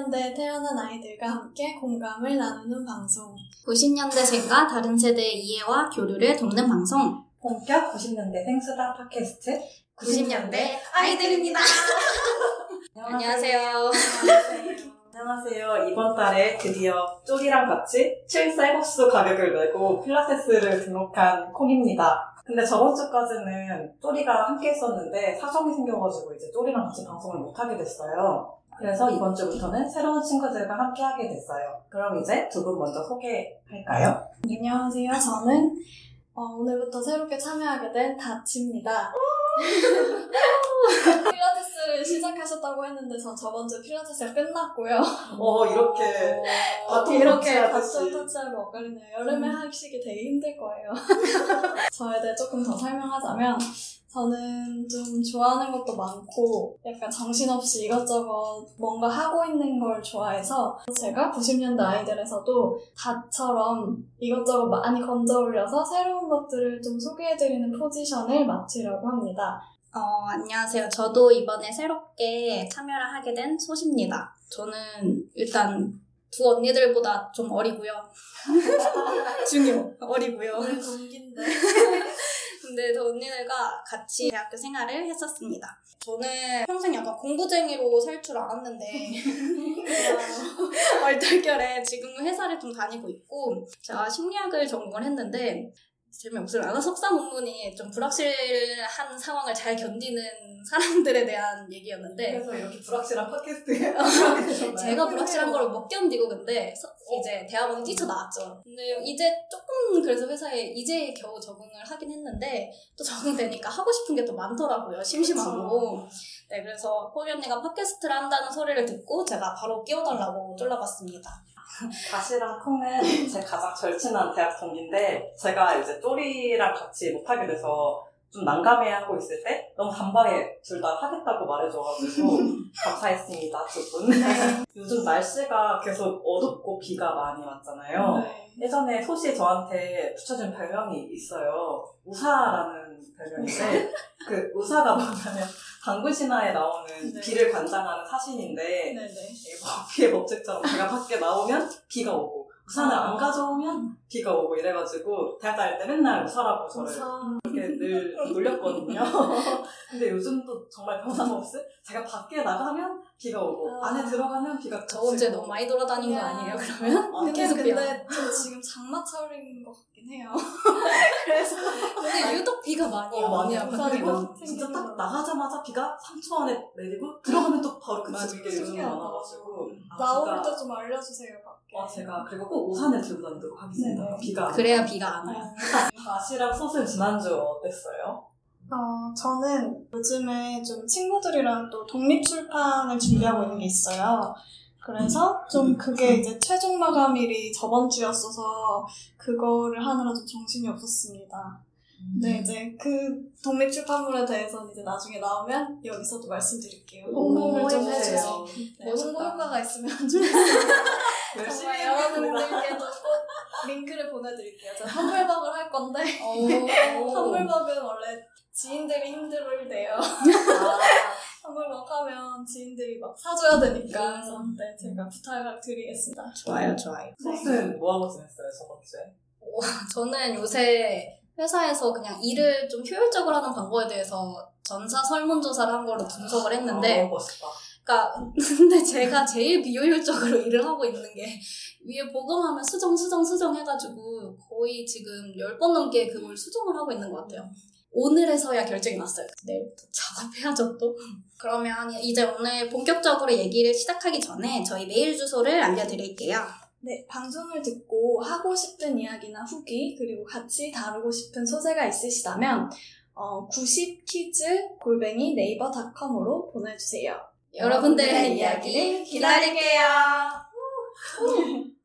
90년대에 태어난 아이들과 함께 공감을 나누는 방송. 90년대생과 다른 세대의 이해와 교류를 돕는 방송. 본격 90년대생 수다 팟캐스트 90년대 아이들입니다. 안녕하세요. 안녕하세요. 이번 달에 드디어 쪼리랑 같이 7쌀국수 가격을 내고 필라테스를 등록한 콩입니다. 근데 저번 주까지는 쪼리가 함께 했었는데 사정이 생겨가지고 이제 쪼리랑 같이 방송을 못하게 됐어요. 그래서 이번 주부터는 새로운 친구들과 함께 하게 됐어요. 그럼 이제 두 분 먼저 소개할까요? 안녕하세요. 저는 어, 오늘부터 새롭게 참여하게 된 다치입니다. 필라테스를 시작하셨다고 했는데 전 저번 주 필라테스가 끝났고요. 어, 이렇게. 바톤 이렇게 터치하듯이. 바톤 터치하고 엇갈리네요. 여름에 하시기 되게 힘들 거예요. 저에 대해 조금 더 설명하자면 저는 좀 좋아하는 것도 많고 약간 정신없이 이것저것 뭔가 하고 있는 걸 좋아해서 제가 90년대 아이들에서도 다처럼 이것저것 많이 건져 올려서 새로운 것들을 좀 소개해드리는 포지션을 맡으려고 합니다. 어, 안녕하세요. 저도 이번에 새롭게 참여를 하게 된 소시입니다. 저는 일단 두 언니들보다 좀 어리고요. 중요. 어리고요. 오늘 동기인데 근데 두 언니들과 같이 대학교 생활을 했었습니다. 저는 평생 약간 공부쟁이로 살 줄 알았는데 얼떨결에 지금은 회사를 좀 다니고 있고 제가 심리학을 전공을 했는데 재미없을 않아 석사 논문이 좀 불확실한 상황을 잘 견디는 사람들에 대한 얘기였는데 그래서 이렇게 불확실한 팟캐스트에? 제가 불확실한 걸 못 견디고 근데 서- 이제 대학원 뛰쳐 나왔죠. 근데 이제 조금 그래서 회사에 이제 겨우 적응을 하긴 했는데 또 적응되니까 하고 싶은 게 또 많더라고요. 심심하고. 네, 그래서 호리 언니가 팟캐스트를 한다는 소리를 듣고 제가 바로 끼워달라고 쫄라봤습니다. 다시랑 콩은 제 가장 절친한 대학 동기인데 제가 이제 쪼리랑 같이 못하게 돼서 좀 난감해하고 있을 때 너무 단박에 둘 다 하겠다고 말해줘가지고 감사했습니다 두 분. 요즘 날씨가 계속 어둡고 비가 많이 왔잖아요. 네. 예전에 소시 저한테 붙여준 별명이 있어요. 우사라는 별명인데 그 우사가 뭐냐면 당군 신화에 나오는 네. 비를 관장하는 사신인데 네네. 이 머피의 법칙처럼 제가 밖에 나오면 비가 오고 우산을 아. 안 가져오면 비가 오고 이래가지고 대학 다닐 때 맨날 우사라고 저를. 이렇게 늘 놀렸거든요. 근데 요즘도 정말 변함없이 제가 밖에 나가면 비가 오고 아. 안에 들어가면 비가 저 언제 너무 많이 돌아다닌 거 야. 아니에요, 그러면? 아, 근데 계속 비가. 근데 저 지금 장마철인 것 같긴 해요. 그래서 근데 유독 비가 많이 어, 많이 막 진짜 딱 거. 나가자마자 비가 3초 안에 내리고 들어가면 또 바로 맞아, 그치는 게 요즘. 많아가지고 아, 나올 비가- 때좀 알려주세요 밖에. 아, 제가 그리고 꼭 우산을 들고 다니도록 하겠습니다. 네네. 비가 안 그래야 비가 안 와요. 어. 아시랑 소스 지난주 어땠어요? 어, 저는 요즘에 좀 친구들이랑 또 독립출판을 준비하고 있는 게 있어요. 그래서 좀 그게 이제 최종 마감일이 저번 주였어서 그거를 하느라 좀 정신이 없었습니다. 네, 이제 그 독립 출판물에 대해서는 이제 나중에 나오면 여기서도 말씀드릴게요. 홍보를 좀 해주세요. 네, 홍보 효과가 있으면. 열심히. 여러분들께도 꼭 링크를 보내드릴게요. 제가 선물박을 할 건데 오. 선물박은 원래 지인들이 힘들 때요. 아, 선물박 하면 지인들이 막 사줘야 되니까 음. 그래서 네, 제가 부탁을 드리겠습니다. 좋아요, 좋아요. 소스는 뭐하고 지냈어요, 저번 주에? 저는 요새 회사에서 그냥 일을 좀 효율적으로 하는 방법에 대해서 전사 설문조사를 한 거로 분석을 아, 했는데, 멋있다. 그러니까 근데 제가 제일 비효율적으로 일을 하고 있는 게 위에 보고하면 수정, 수정, 수정 해가지고 거의 지금 10번 넘게 그걸 수정을 하고 있는 것 같아요. 오늘에서야 결정이 났어요. 내일부터 작업해야죠 또. 그러면 이제 오늘 본격적으로 얘기를 시작하기 전에 저희 메일 주소를 알려드릴게요. 네, 방송을 듣고 하고 싶은 이야기나 후기 그리고 같이 다루고 싶은 소재가 있으시다면 어, 90키즈 골뱅이 네이버닷컴으로 보내주세요. 여러분들의 이야기를 기다릴게요.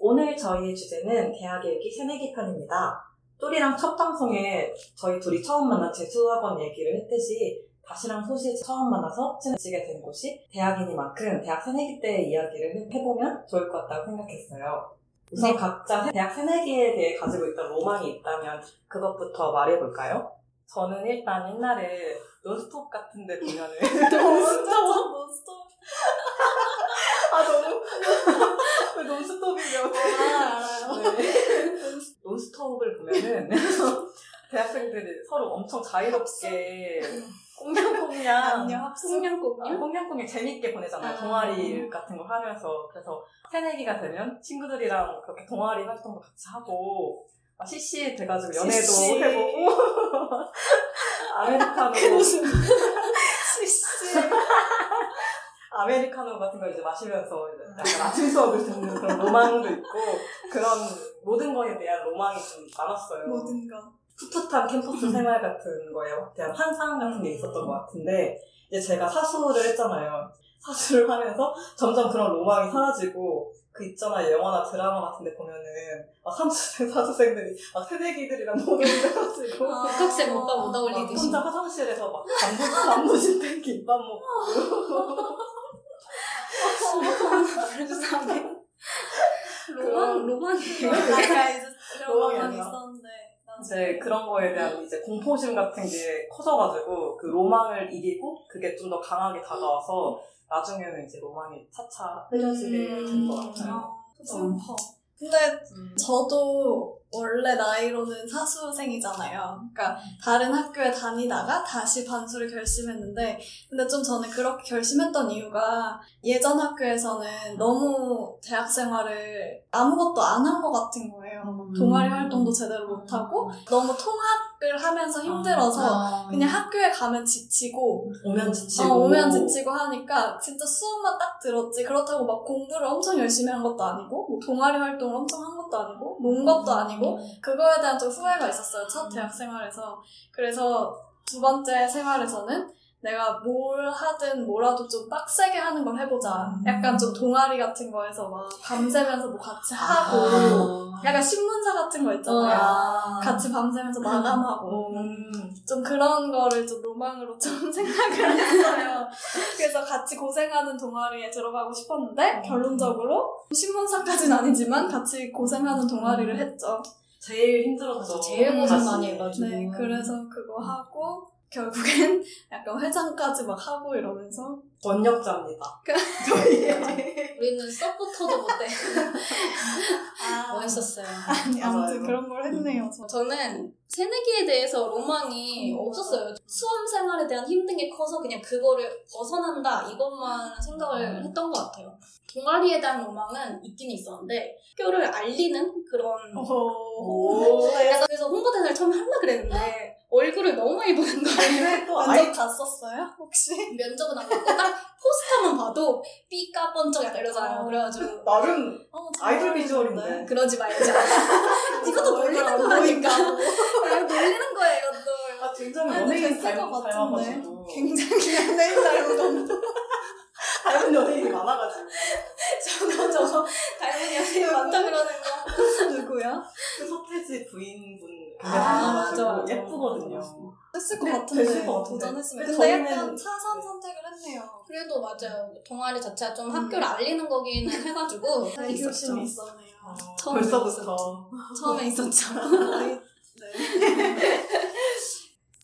오늘 저희의 주제는 대학 일기 새내기 편입니다. 또리랑 첫 방송에 저희 둘이 처음 만난 재수학원 얘기를 했듯이 다시랑 소시 처음 만나서 친해지게 된 곳이 대학이니만큼 대학 새내기 때의 이야기를 해보면 좋을 것 같다고 생각했어요. 우선 각자 대학 새내기에 대해 가지고 있던 로망이 있다면 그것부터 말해볼까요? 저는 일단 옛날에 논스톱 같은 데 보면은 진짜 논스톱. 왜 논스톱이냐고. 아, 알아요. 네. 논스톱을 보면은 대학생들이 서로 엄청 자유롭게 꽁냥꽁냥 안녕 합숙. 숙련곡이요? 꽁냥꽁냥 재밌게 보내잖아요. 아. 동아리 같은 거 하면서. 그래서 새내기가 되면 친구들이랑 그렇게 동아리 활동도 같이 하고 막 CC 돼가지고 연애도 CC. 해보고 아메리카노. 아메리카노 같은 거 이제 마시면서 이제 약간 아침 수업을 듣는 그런 로망도 있고 그런 모든 거에 대한 로망이 좀 많았어요. 모든 거. 풋풋한 캠퍼스 생활 같은 거에 대한 환상 같은 게 있었던 것 같은데 이제 제가 사수를 했잖아요. 사수를 하면서 점점 그런 로망이 사라지고 그 있잖아요 영화나 드라마 같은 데 보면은 막 삼수생 사수생들이 막 새내기들이랑 모여가지고 아. 복학생 오빠 못막 어울리듯이. 혼자 화장실에서 막 단무, 단무지 김밥 먹고 불쌍해. 로망, 로망이에요. 그런 로망이 로망이 아니라. 있었는데. 난 이제 그런 거에 대한 이제 공포심 같은 게 커져가지고 그 로망을 이기고 그게 좀 더 강하게 다가와서 나중에는 이제 로망이 차차 흐려지게 음. 된것 같아요. 아, 슬퍼. 근데 음. 저도 원래 나이로는 사수생이잖아요. 그러니까 다른 학교에 다니다가 다시 반수를 결심했는데, 근데 좀 저는 그렇게 결심했던 이유가 예전 학교에서는 너무 대학 생활을 아무것도 안 한 것 같은 거예요. 음. 동아리 활동도 제대로 못하고, 너무 통학을 하면서 힘들어서 아. 그냥 학교에 가면 지치고, 오면 지치고 어, 오면 지치고 하니까 진짜 수업만 딱 들었지. 그렇다고 막 공부를 엄청 열심히 한 것도 아니고, 뭐 동아리 활동을 엄청 한 것도 아니고, 논 것도 아니고, 그거에 대한 좀 후회가 있었어요. 첫 대학 생활에서. 그래서 두 번째 생활에서는 내가 뭘 하든 뭐라도 좀 빡세게 하는 걸 해보자. 약간 좀 동아리 같은 거에서 막 밤새면서 뭐 같이 하고, 약간 신문사 같은 거 있잖아요. 아. 같이 밤새면서 마감하고. 음. 좀 그런 거를 좀 로망으로 좀 생각을 했어요. 그래서 같이 고생하는 동아리에 들어가고 싶었는데 결론적으로 신문사까지는 아니지만 같이 고생하는 동아리를 했죠. 제일 힘들었죠. 제일 고생. 많이 해가지고. 네, 그래서 그거 하고 결국엔 약간 회장까지 막 하고 이러면서 원력자입니다. 우리는 서포터도 못해. 아, 멋있었어요. 아니, 아무튼 맞아요. 그런 걸 했네요. 저. 저는 새내기에 대해서 로망이 없었어요. 수험 생활에 대한 힘든 게 커서 그냥 그거를 벗어난다 이것만 생각을 했던 것 같아요. 동아리에 대한 로망은 있긴 있었는데 학교를 알리는 그런 오, 네. 약간 그래서 홍보대사를 처음에 하려 그랬는데 얼굴을 너무 많이 보는 거예요. 또 면접 갔었어요? 혹시? 면접은 안 받고 딱 포스터만 봐도 삐까 번쩍 약간 이러잖아요. 그래가지고 나름 어, 아이돌 잘 비주얼인데. 그러지 말자. 이것도 놀리는 거라니까. 이거 놀리는 거예요, 이것도. 아, 굉장히 아니, 연예인 됐을 것 닮- 같은데. 굉장히 연예인 닮은 건데. 닮은 연예인이 많아가지고 저거 저거 닮은 연예인 많다 그러는 거. 누구야? 그 서태지 부인분 아, 맞아, 맞아. 예쁘거든요. 했을 것 네, 같은데. 됐을 것 같은데. 도전했으면. 근데 근데 약간 차선 네. 선택을 했네요. 그래도 맞아요. 동아리 자체가 좀 음. 학교를 알리는 거기는 해가지고 교심이 있었죠. 있었네요. 어, 처음에 벌써부터 처음에 있었죠. 네. 네.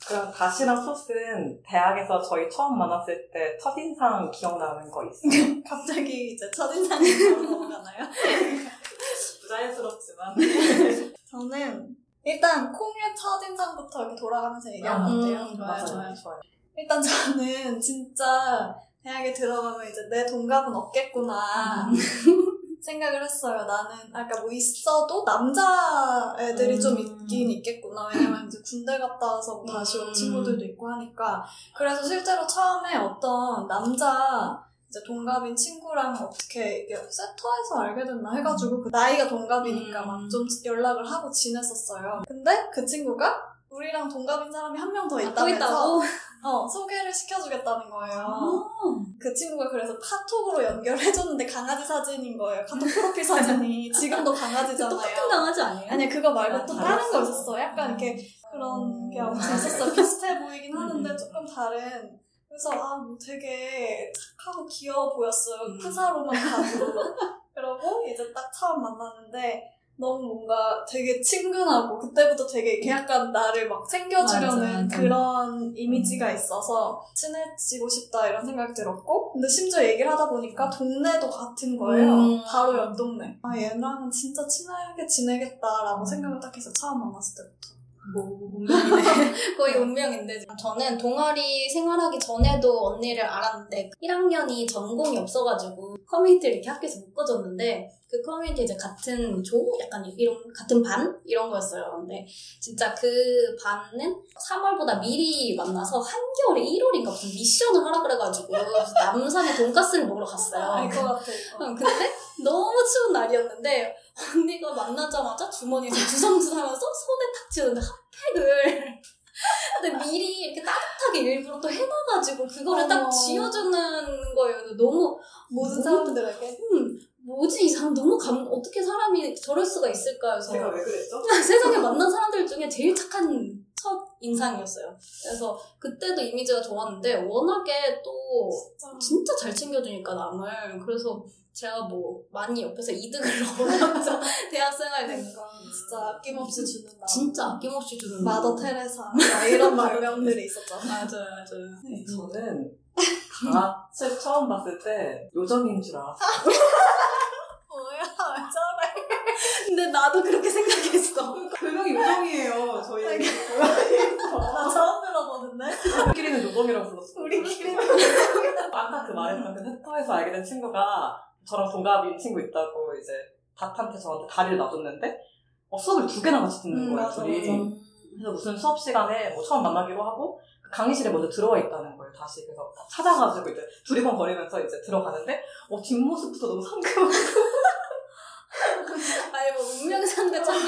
그럼 다시랑 소스는 대학에서 저희 처음 만났을 때 첫인상 기억나는 거 있어요? 갑자기 이제 첫인상이 넘어가나요? 부자연스럽지만 저는 일단 콩의 첫인상부터 이렇게 돌아가면서 얘기하면 음, 어때요? 좋아요, 좋아요. 좋아요. 일단 저는 진짜 대학에 들어가면 이제 내 동갑은 없겠구나 생각을 했어요. 나는 아까 뭐 있어도 남자 애들이 음. 좀 있긴 있겠구나. 왜냐면 이제 군대 갔다 와서 뭐 다시 온 음. 친구들도 있고 하니까 그래서 실제로 처음에 어떤 남자 이제 동갑인 친구랑 어떻게 이게 세터에서 알게 됐나 해가지고 그 나이가 동갑이니까 음. 막좀 연락을 하고 지냈었어요. 근데 그 친구가 우리랑 동갑인 사람이 한 명더 아, 또 있다면서? 어, 소개를 시켜주겠다는 거예요. 아. 그 친구가 그래서 카톡으로 연결해줬는데 강아지 사진인 거예요. 카톡 프로필 사진이. 지금도 강아지잖아요. 똑같은 강아지 아니에요? 아니, 그거 말고 아, 또 달랐어? 다른 거 있었어. 약간 이렇게 그런 게 아무튼 있었어요. 비슷해 보이긴 하는데 음. 조금 다른. 그래서 아, 뭐 되게 착하고 귀여워 보였어요. 음. 프사로만 봐도. 그러고 이제 딱 처음 만났는데 너무 뭔가 되게 친근하고 그때부터 되게 이렇게 약간 나를 막 챙겨주려는 맞아. 그런 이미지가 있어서 친해지고 싶다 이런 생각이 들었고 근데 심지어 얘기를 하다 보니까 동네도 같은 거예요. 음. 바로 옆 동네. 아 얘랑은 진짜 친하게 지내겠다라고 생각을 딱 해서 처음 만났을 때부터. 뭐 운명이네. 거의 운명인데 저는 동아리 생활하기 전에도 언니를 알았는데 1학년이 전공이 없어가지고 커뮤니티를 이렇게 학교에서 묶어줬는데 그 커뮤니티 이제 같은 조 약간 이런 같은 반 이런 거였어요. 근데 진짜 그 반은 3월보다 미리 만나서 한겨울에 1월인가 무슨 미션을 하라 그래가지고 남산에 돈가스를 먹으러 갔어요. 알 것 같아. 응, 근데 너무 추운 날이었는데 언니가 만나자마자 주머니에서 주섬주섬하면서 손에 탁 쥐었는데 핫팩을 근데 미리 이렇게 따뜻하게 일부러 또 해놔가지고 그거를 딱. 쥐어주는 거예요. 너무 모든 사람들에게. 음, 뭐지 이 사람 너무 감 어떻게 사람이 저럴 수가 있을까 해서 제가 왜 그랬죠? 세상에 만난 사람들 중에 제일 착한 첫 인상이었어요. 그래서 그때도 이미지가 좋았는데 워낙에 또 진짜. 진짜 잘 챙겨주니까 남을 그래서 제가 뭐 많이 옆에서 이득을 얻으면서 대학생활 된 거. 진짜 아낌없이 주는 나. 진짜 아낌없이 주는 마더 테레사 막 이런 별명들이 있었잖아. 맞아요 맞아요 저는 갓을 처음 봤을 때 요정인 줄 알았어요. 근데 나도 그렇게 생각했어 별명이 요정이에요. 저희. 나 처음 들어보는데. 우리끼리는 요정이라고 불렀어요. 우리끼리. 아까 그 말했던 그 섹터에서 알게 된 친구가 저랑 동갑인 친구 있다고 이제 닷한테 저한테 다리를 놔줬는데 어, 수업을 두 개나 같이 듣는 음, 거예요, 맞아, 둘이. 맞아. 그래서 무슨 수업 시간에 뭐 처음 만나기로 하고 그 강의실에 먼저 들어와 있다는 거예요, 다시. 그래서 찾아가지고 이제 두리번 거리면서 이제 들어가는데 어, 뒷모습부터 너무 상큼하고 아니 뭐 운명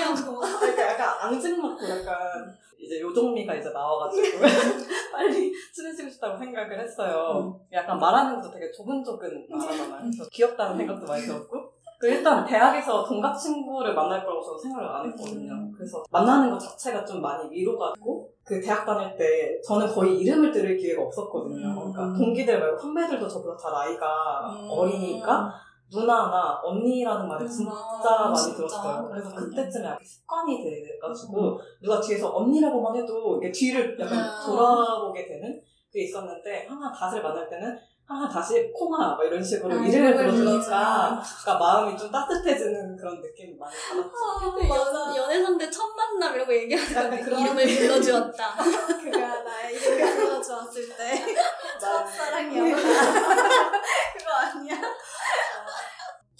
상대 찾냐고 그러니까 약간 앙증맞고 약간 이제 요정미가 이제 나와가지고 빨리 친해지고 싶다고 생각을 했어요. 약간 말하는 것도 되게 조근조근 말하잖아요. 그래서 귀엽다는 생각도 많이 들었고. 그리고 일단 대학에서 동갑 친구를 만날 거라고 저는 생각을 안 했거든요. 그래서 만나는 것 자체가 좀 많이 위로가 됐고 그 대학 다닐 때 저는 거의 이름을 들을 기회가 없었거든요. 음. 그러니까 동기들 말고 선배들도 저보다 다 나이가 음. 어리니까 누나나 언니라는 말을 진짜 아, 많이 진짜? 들었어요. 그래서. 그때쯤에 약간 습관이 돼가지고 누가 뒤에서 언니라고만 해도 이게 뒤를 약간 아. 돌아보게 되는 그게 있었는데 항상 다스를 만날 때는 항상 다시 콩아 막 이런 식으로 아, 이름을 불러주니까 그러니까 마음이 좀 따뜻해지는 그런 느낌 많이 받았죠. 근데 연, 연애 상대 첫 만남 약간 그런 이름을 불러주었다 그가 나의 이름을 불러주었을 때 나- 첫사랑이었다. 그거 아니야?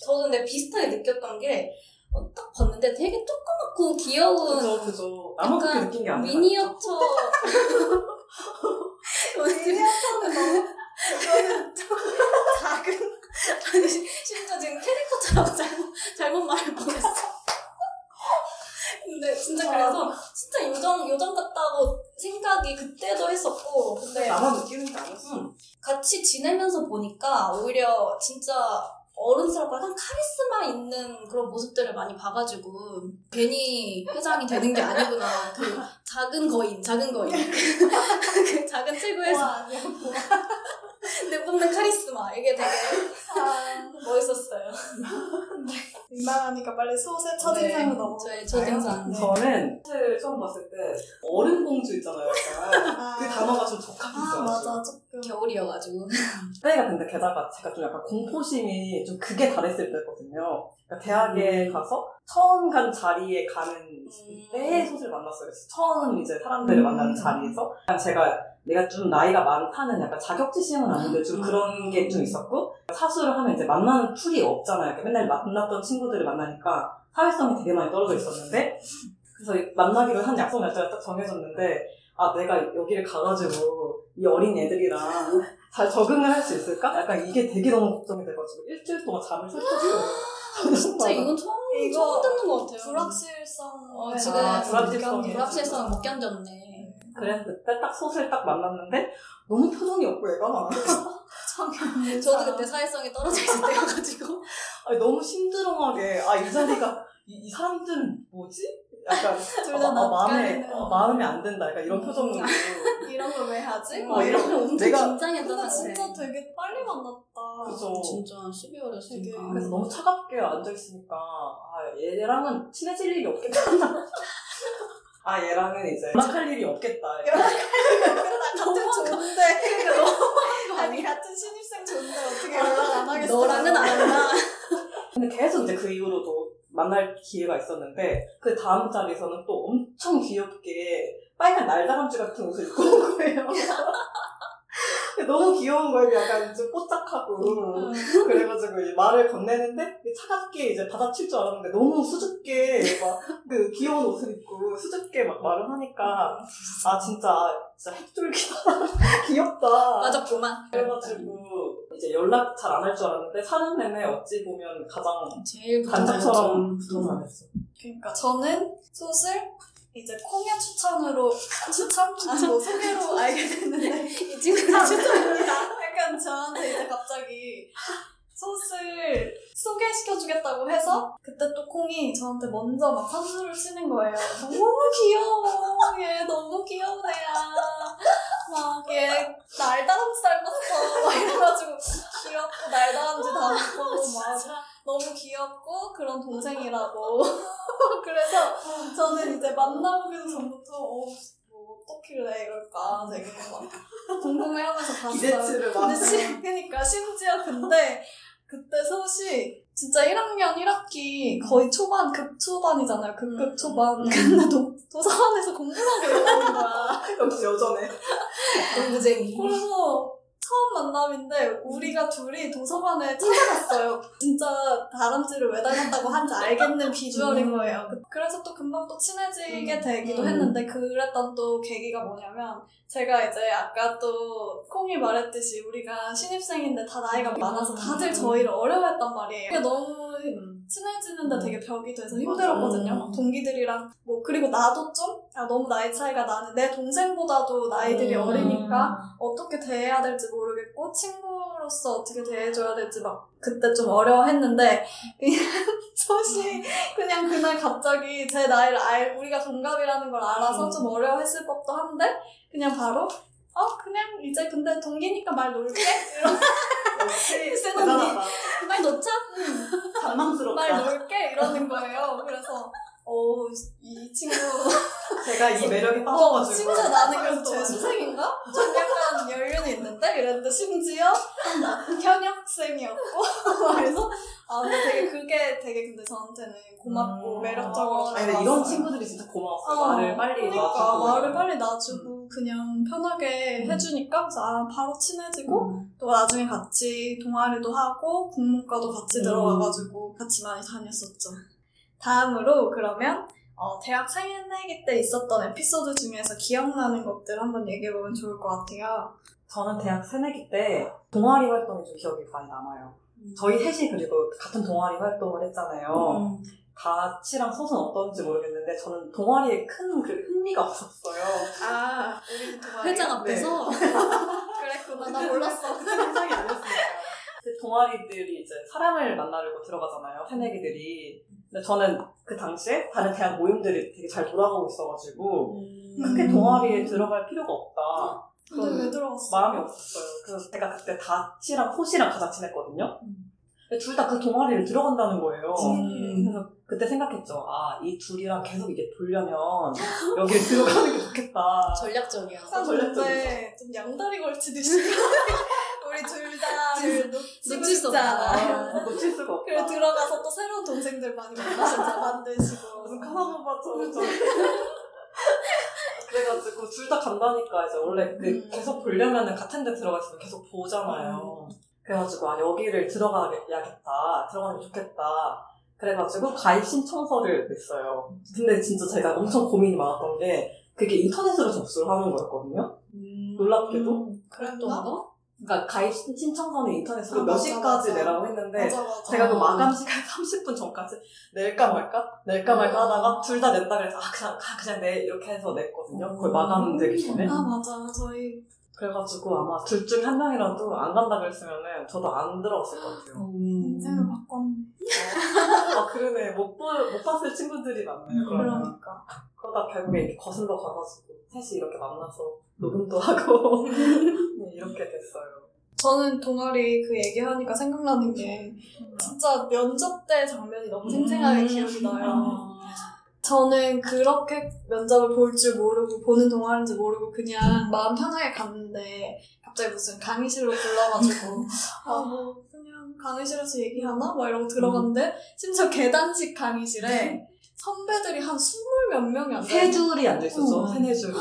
저도 근데 비슷하게 느꼈던 게 어, 딱 봤는데 되게 조그맣고 귀여운 그죠 그죠. 약간 느낀 게 아니라 미니어처 미니어처는 너무 이거는 좀 작은 아니 심지어 지금 캐릭터처럼 잘못 잘못 말을 뻔했어. 근데 진짜 그래서 진짜 요정 요정 같다고 생각이 그때도 했었고 근데 나만 느끼는 게 아니었어. 음, 같이 지내면서 보니까 오히려 진짜 어른스럽고 약간 카리스마 있는 그런 모습들을 많이 봐가지고 괜히 회장이 되는 게 아니구나. 그 작은 거인 작은 거인. 그 작은 체구에서. 내뿜는 카리스마 이게 되게 아, 멋있었어요. 민망하니까 빨리 소세 첫인상으로 넘어. 저의 첫인상. 네. 저는 사실 처음 봤을 때 어른 공주 있잖아요. 약간. 아, 그 단어가 좀 적합히 아. 맞아 조금. 겨울이어가지고. 그때가 근데 게다가 제가 좀 약간 공포심이 좀 극에 달했을 때거든요. 그러니까 대학에 음. 가서 처음 간 자리에 가는 음. 때의 소설 만났어요. 처음 이제 사람들을 음. 만나는 자리에서 제가 내가 좀 나이가 많다는 약간 자격지심은 아닌데 좀 음. 그런 게 좀 있었고 사수를 하면 이제 만나는 풀이 없잖아요. 그러니까 맨날 만났던 친구들을 만나니까 사회성이 되게 많이 떨어져 있었는데 그래서 이 만나기로 한 약속 날짜가 딱 정해졌는데 아 내가 여기를 가가지고 이 어린 애들이랑 잘 적응을 할 수 있을까? 약간 이게 되게 너무 걱정이 돼가지고 일주일 동안 잠을 설쳤어요. 진짜 이건 처음, 이거 처음 듣는 것 같아요. 불확실성. 어, 지금 아, 불확실성이. 불확실성 못 견뎠네. 그래서 그때 딱 소설 딱 만났는데 너무 표정이 없고 애가 저도 그때 사회성이 떨어져 있을 때여가지고. 아니, 너무 심드렁하게 아 이 자리가 이, 이 사람들은 뭐지? 약간 둘 어, 다 어, 마음에 어, 마음에 안 든다. 약간 이런 표정으로 이런 걸 왜 하지? 어, 막 이런 이러면 엄청 내가- 긴장했던 근데 것 진짜. 되게 빨리 만났다. 그죠. 진짜 12월이었으니까. 되게 그래서 너무 차갑게 앉아 있으니까 아 얘랑은 친해질 일이 없겠다. 아 얘랑은 이제 연락할 일이 없겠다. 같은 좋은데 아니 같은 신입생 좋은데 어떻게 연락 안 하겠어? 너랑은 안 한다. 근데 계속 이제 그 이후로도 만날 기회가 있었는데 그 다음 자리에서는 또 엄청 귀엽게 빨간 날다람쥐 같은 옷을 입고 온 거예요. 너무 귀여운 거예요. 약간 좀 뽀짝하고. 음. 그래가지고 이제 말을 건네는데 차갑게 이제 받아칠 줄 알았는데 너무 수줍게 막 그 귀여운 옷을 입고 수줍게 막 말을 하니까 아 진짜 진짜 핵쫄기다 귀엽다. 맞았구만. 그래가지고 이제 연락 잘 안 할 줄 알았는데 사는 내내 어찌 보면 가장 제일 간장처럼 다녔어. 그러니까 저는 솥을 이제 콩의 추천으로 추천? 아니 뭐 소개로 알게 됐는데 이 친구는 추천입니다. 약간 저한테 이제 갑자기 솥을 소개시켜주겠다고 해서 그때 또 콩이 저한테 먼저 막 선수를 치는 거예요. 너무 귀여워. 얘 너무 귀여운 애야. 막 얘 날다람쥐 닮았어. 막 이래가지고 귀엽고 날다람쥐 닮고 막 너무 귀엽고 그런 동생이라고. 그래서 저는 이제 만나보기도 전부터 어, 뭐 어떻길래 이럴까 되게 막 궁금해하면서 봤어요. 근데 막. 시, 그러니까 심지어 근데 그때 솥이 진짜 1학년 1학기 거의 초반 극초반이잖아요. 극극 음. 초반. 음. 근데 도, 도서관에서 공부를 하고 있다는 거야. 역시 여전해. 동무쟁이. 그래서 처음 만남인데 우리가 둘이 도서관에 찾아갔어요. 진짜 다람쥐를 왜 닮았다고 한지 알겠는 비주얼인 음. 거예요. 그- 그래서 또 금방 또 친해지게 음. 되기도 음. 했는데 그랬던 또 계기가 뭐냐면 제가 이제 아까 또 콩이 말했듯이 우리가 신입생인데 다 나이가 많아서 다들 음. 저희를 어려워했단 말이에요. 그게 너무 음. 친해지는데 되게 벽이 돼서 힘들었거든요. 막 동기들이랑 뭐 그리고 나도 좀 아, 너무 나이 차이가 나는 내 동생보다도 나이들이 음. 어리니까 어떻게 대해야 될지 모르겠고 친구로서 어떻게 대해줘야 될지 막 그때 좀 어려워했는데 그냥 소시 그냥 그날 갑자기 제 나이를 알 우리가 동갑이라는 걸 알아서 음. 좀 어려워했을 법도 한데 그냥 바로 어 그냥 이제 근데 동기니까 말 놓을게 이런 역시 대단하다. 말 놓자? 장망스럽다. 말 놓을게 이러는 거예요. 그래서 어 이 친구 제가 이 매력에 어, 빠져가지고. 심지어 나는 그래서 재수생인가? 좀 약간 연륜이 있는데? 이랬는데 심지어 현역생이었고 그래서 아 근데 되게 그게 되게 근데 저한테는 고맙고 음. 매력적으로 아니, 근데 이런 친구들이 진짜 고마웠어요. 어, 말을 빨리 그러니까 놔주고. 말을 빨리 놔주고 그냥 편하게 음. 해주니까 그래서 아, 바로 친해지고 또 나중에 같이 동아리도 하고 국문과도 같이 음. 들어가가지고 같이 많이 다녔었죠. 다음으로 그러면 어, 대학 새내기 때 있었던 에피소드 중에서 기억나는 것들 한번 얘기해보면 좋을 것 같아요. 저는 대학 새내기 때 동아리 활동이 좀 기억이 많이 남아요. 저희 셋이 그리고 같은 동아리 활동을 했잖아요. 음. 다치랑 솥은 어떤지 모르겠는데 저는 동아리에 큰 그 흥미가 없었어요. 아, 우리 동아리 회장 앞에서 그랬구나. 나 몰랐어. 생각이 아니었으니까. 동아리들이 이제 사람을 만나려고 들어가잖아요. 새내기들이. 근데 저는 그 당시에 다른 대학 모임들이 되게 잘 돌아가고 있어가지고 크게 음. 동아리에 들어갈 필요가 없다. 근데 왜 들어갔어? 마음이 없었어요. 그래서 제가 그때 다치랑 호시랑 가장 친했거든요. 둘 다 그 동아리를 들어간다는 거예요. 음. 그래서 그때 생각했죠. 아, 이 둘이랑 계속 이제 보려면 여기를 들어가는 게 좋겠다. 전략적이야. 항상 전략적이죠. 좀 양다리 걸치듯이 우리 둘다 둘 놓칠 수 없다. 아, 놓칠 수가 없다. 그리고 들어가서 또 새로운 동생들 많이 만나서 만드시고 무슨 카나노바처럼 좀. 그래가지고 둘 다 간다니까 이제 원래 그 음. 계속 보려면은 같은 데 들어가 있으면 계속 보잖아요. 그래가지고 아 여기를 들어가야겠다. 들어가는 게 좋겠다. 그래가지고 가입 신청서를 냈어요. 근데 진짜 제가 엄청 고민이 많았던 게 그게 인터넷으로 접수를 하는 거였거든요. 놀랍게도. 그랬나? 그러니까 가입 신- 신청서는 인터넷으로 아, 몇 맞아, 시까지 맞아. 내라고 했는데 맞아 맞아 제가 그 어. 마감 시간 30분 전까지 낼까 말까? 낼까 말까 어. 하다가 둘 다 낸다 그래서 아 그냥, 아, 그냥 내 이렇게 해서 냈거든요. 거의 음. 마감되기 전에. 아 맞아 저희 그래가지고 아마 둘 중에 한 명이라도 안 간다 그랬으면은 저도 안 들어갔을 것 같아요. 인생을 바꿨네 아 그러네 못, 보, 못 봤을 친구들이 많네요. 그러면. 그러니까. 그러다 결국에 이렇게 거슬러 가가지고 셋이 이렇게 만나서 녹음도 하고 네, 이렇게 됐어요. 저는 동아리 그 얘기하니까 생각나는 게 진짜 면접 때 장면이 너무 생생하게 기억이 나요. 저는 그렇게 면접을 볼 줄 모르고 보는 동아리인지 모르고 그냥 마음 편하게 갔는데 갑자기 무슨 강의실로 불러가지고 아뭐 그냥 강의실에서 얘기하나? 막 이러고 들어갔는데 심지어 계단식 강의실에 선배들이 한 스물 몇 명이 안세 돼요. 줄이 앉아있었죠. 어. 세네 줄.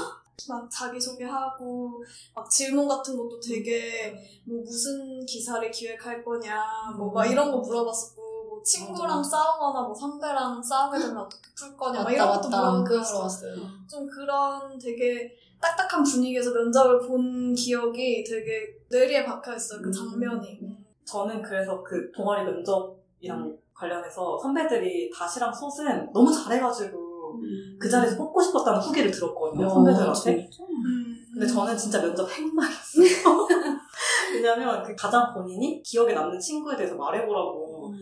막 자기소개하고 막 질문 같은 것도 되게 뭐 무슨 기사를 기획할 거냐 뭐 막 이런 거 물어봤었고 뭐 친구랑 맞아. 싸우거나 뭐 선배랑 싸우게 되면 어떻게 풀 거냐 막 맞다 이런 것도. 물어봤어요. 좀 그런 되게 딱딱한 분위기에서 면접을 본 기억이 되게 뇌리에 박혀 있어요. 그 음. 장면이. 저는 그래서 그 동아리 면접이랑 관련해서 선배들이 다시랑 솥은 너무 잘해가지고 그 자리에서 뽑고 싶었다는 후기를 들었거든요. 선배들한테. 음. 근데 저는 진짜 면접 핵망이었어요. 왜냐면 그 가장 본인이 기억에 남는 친구에 대해서 말해보라고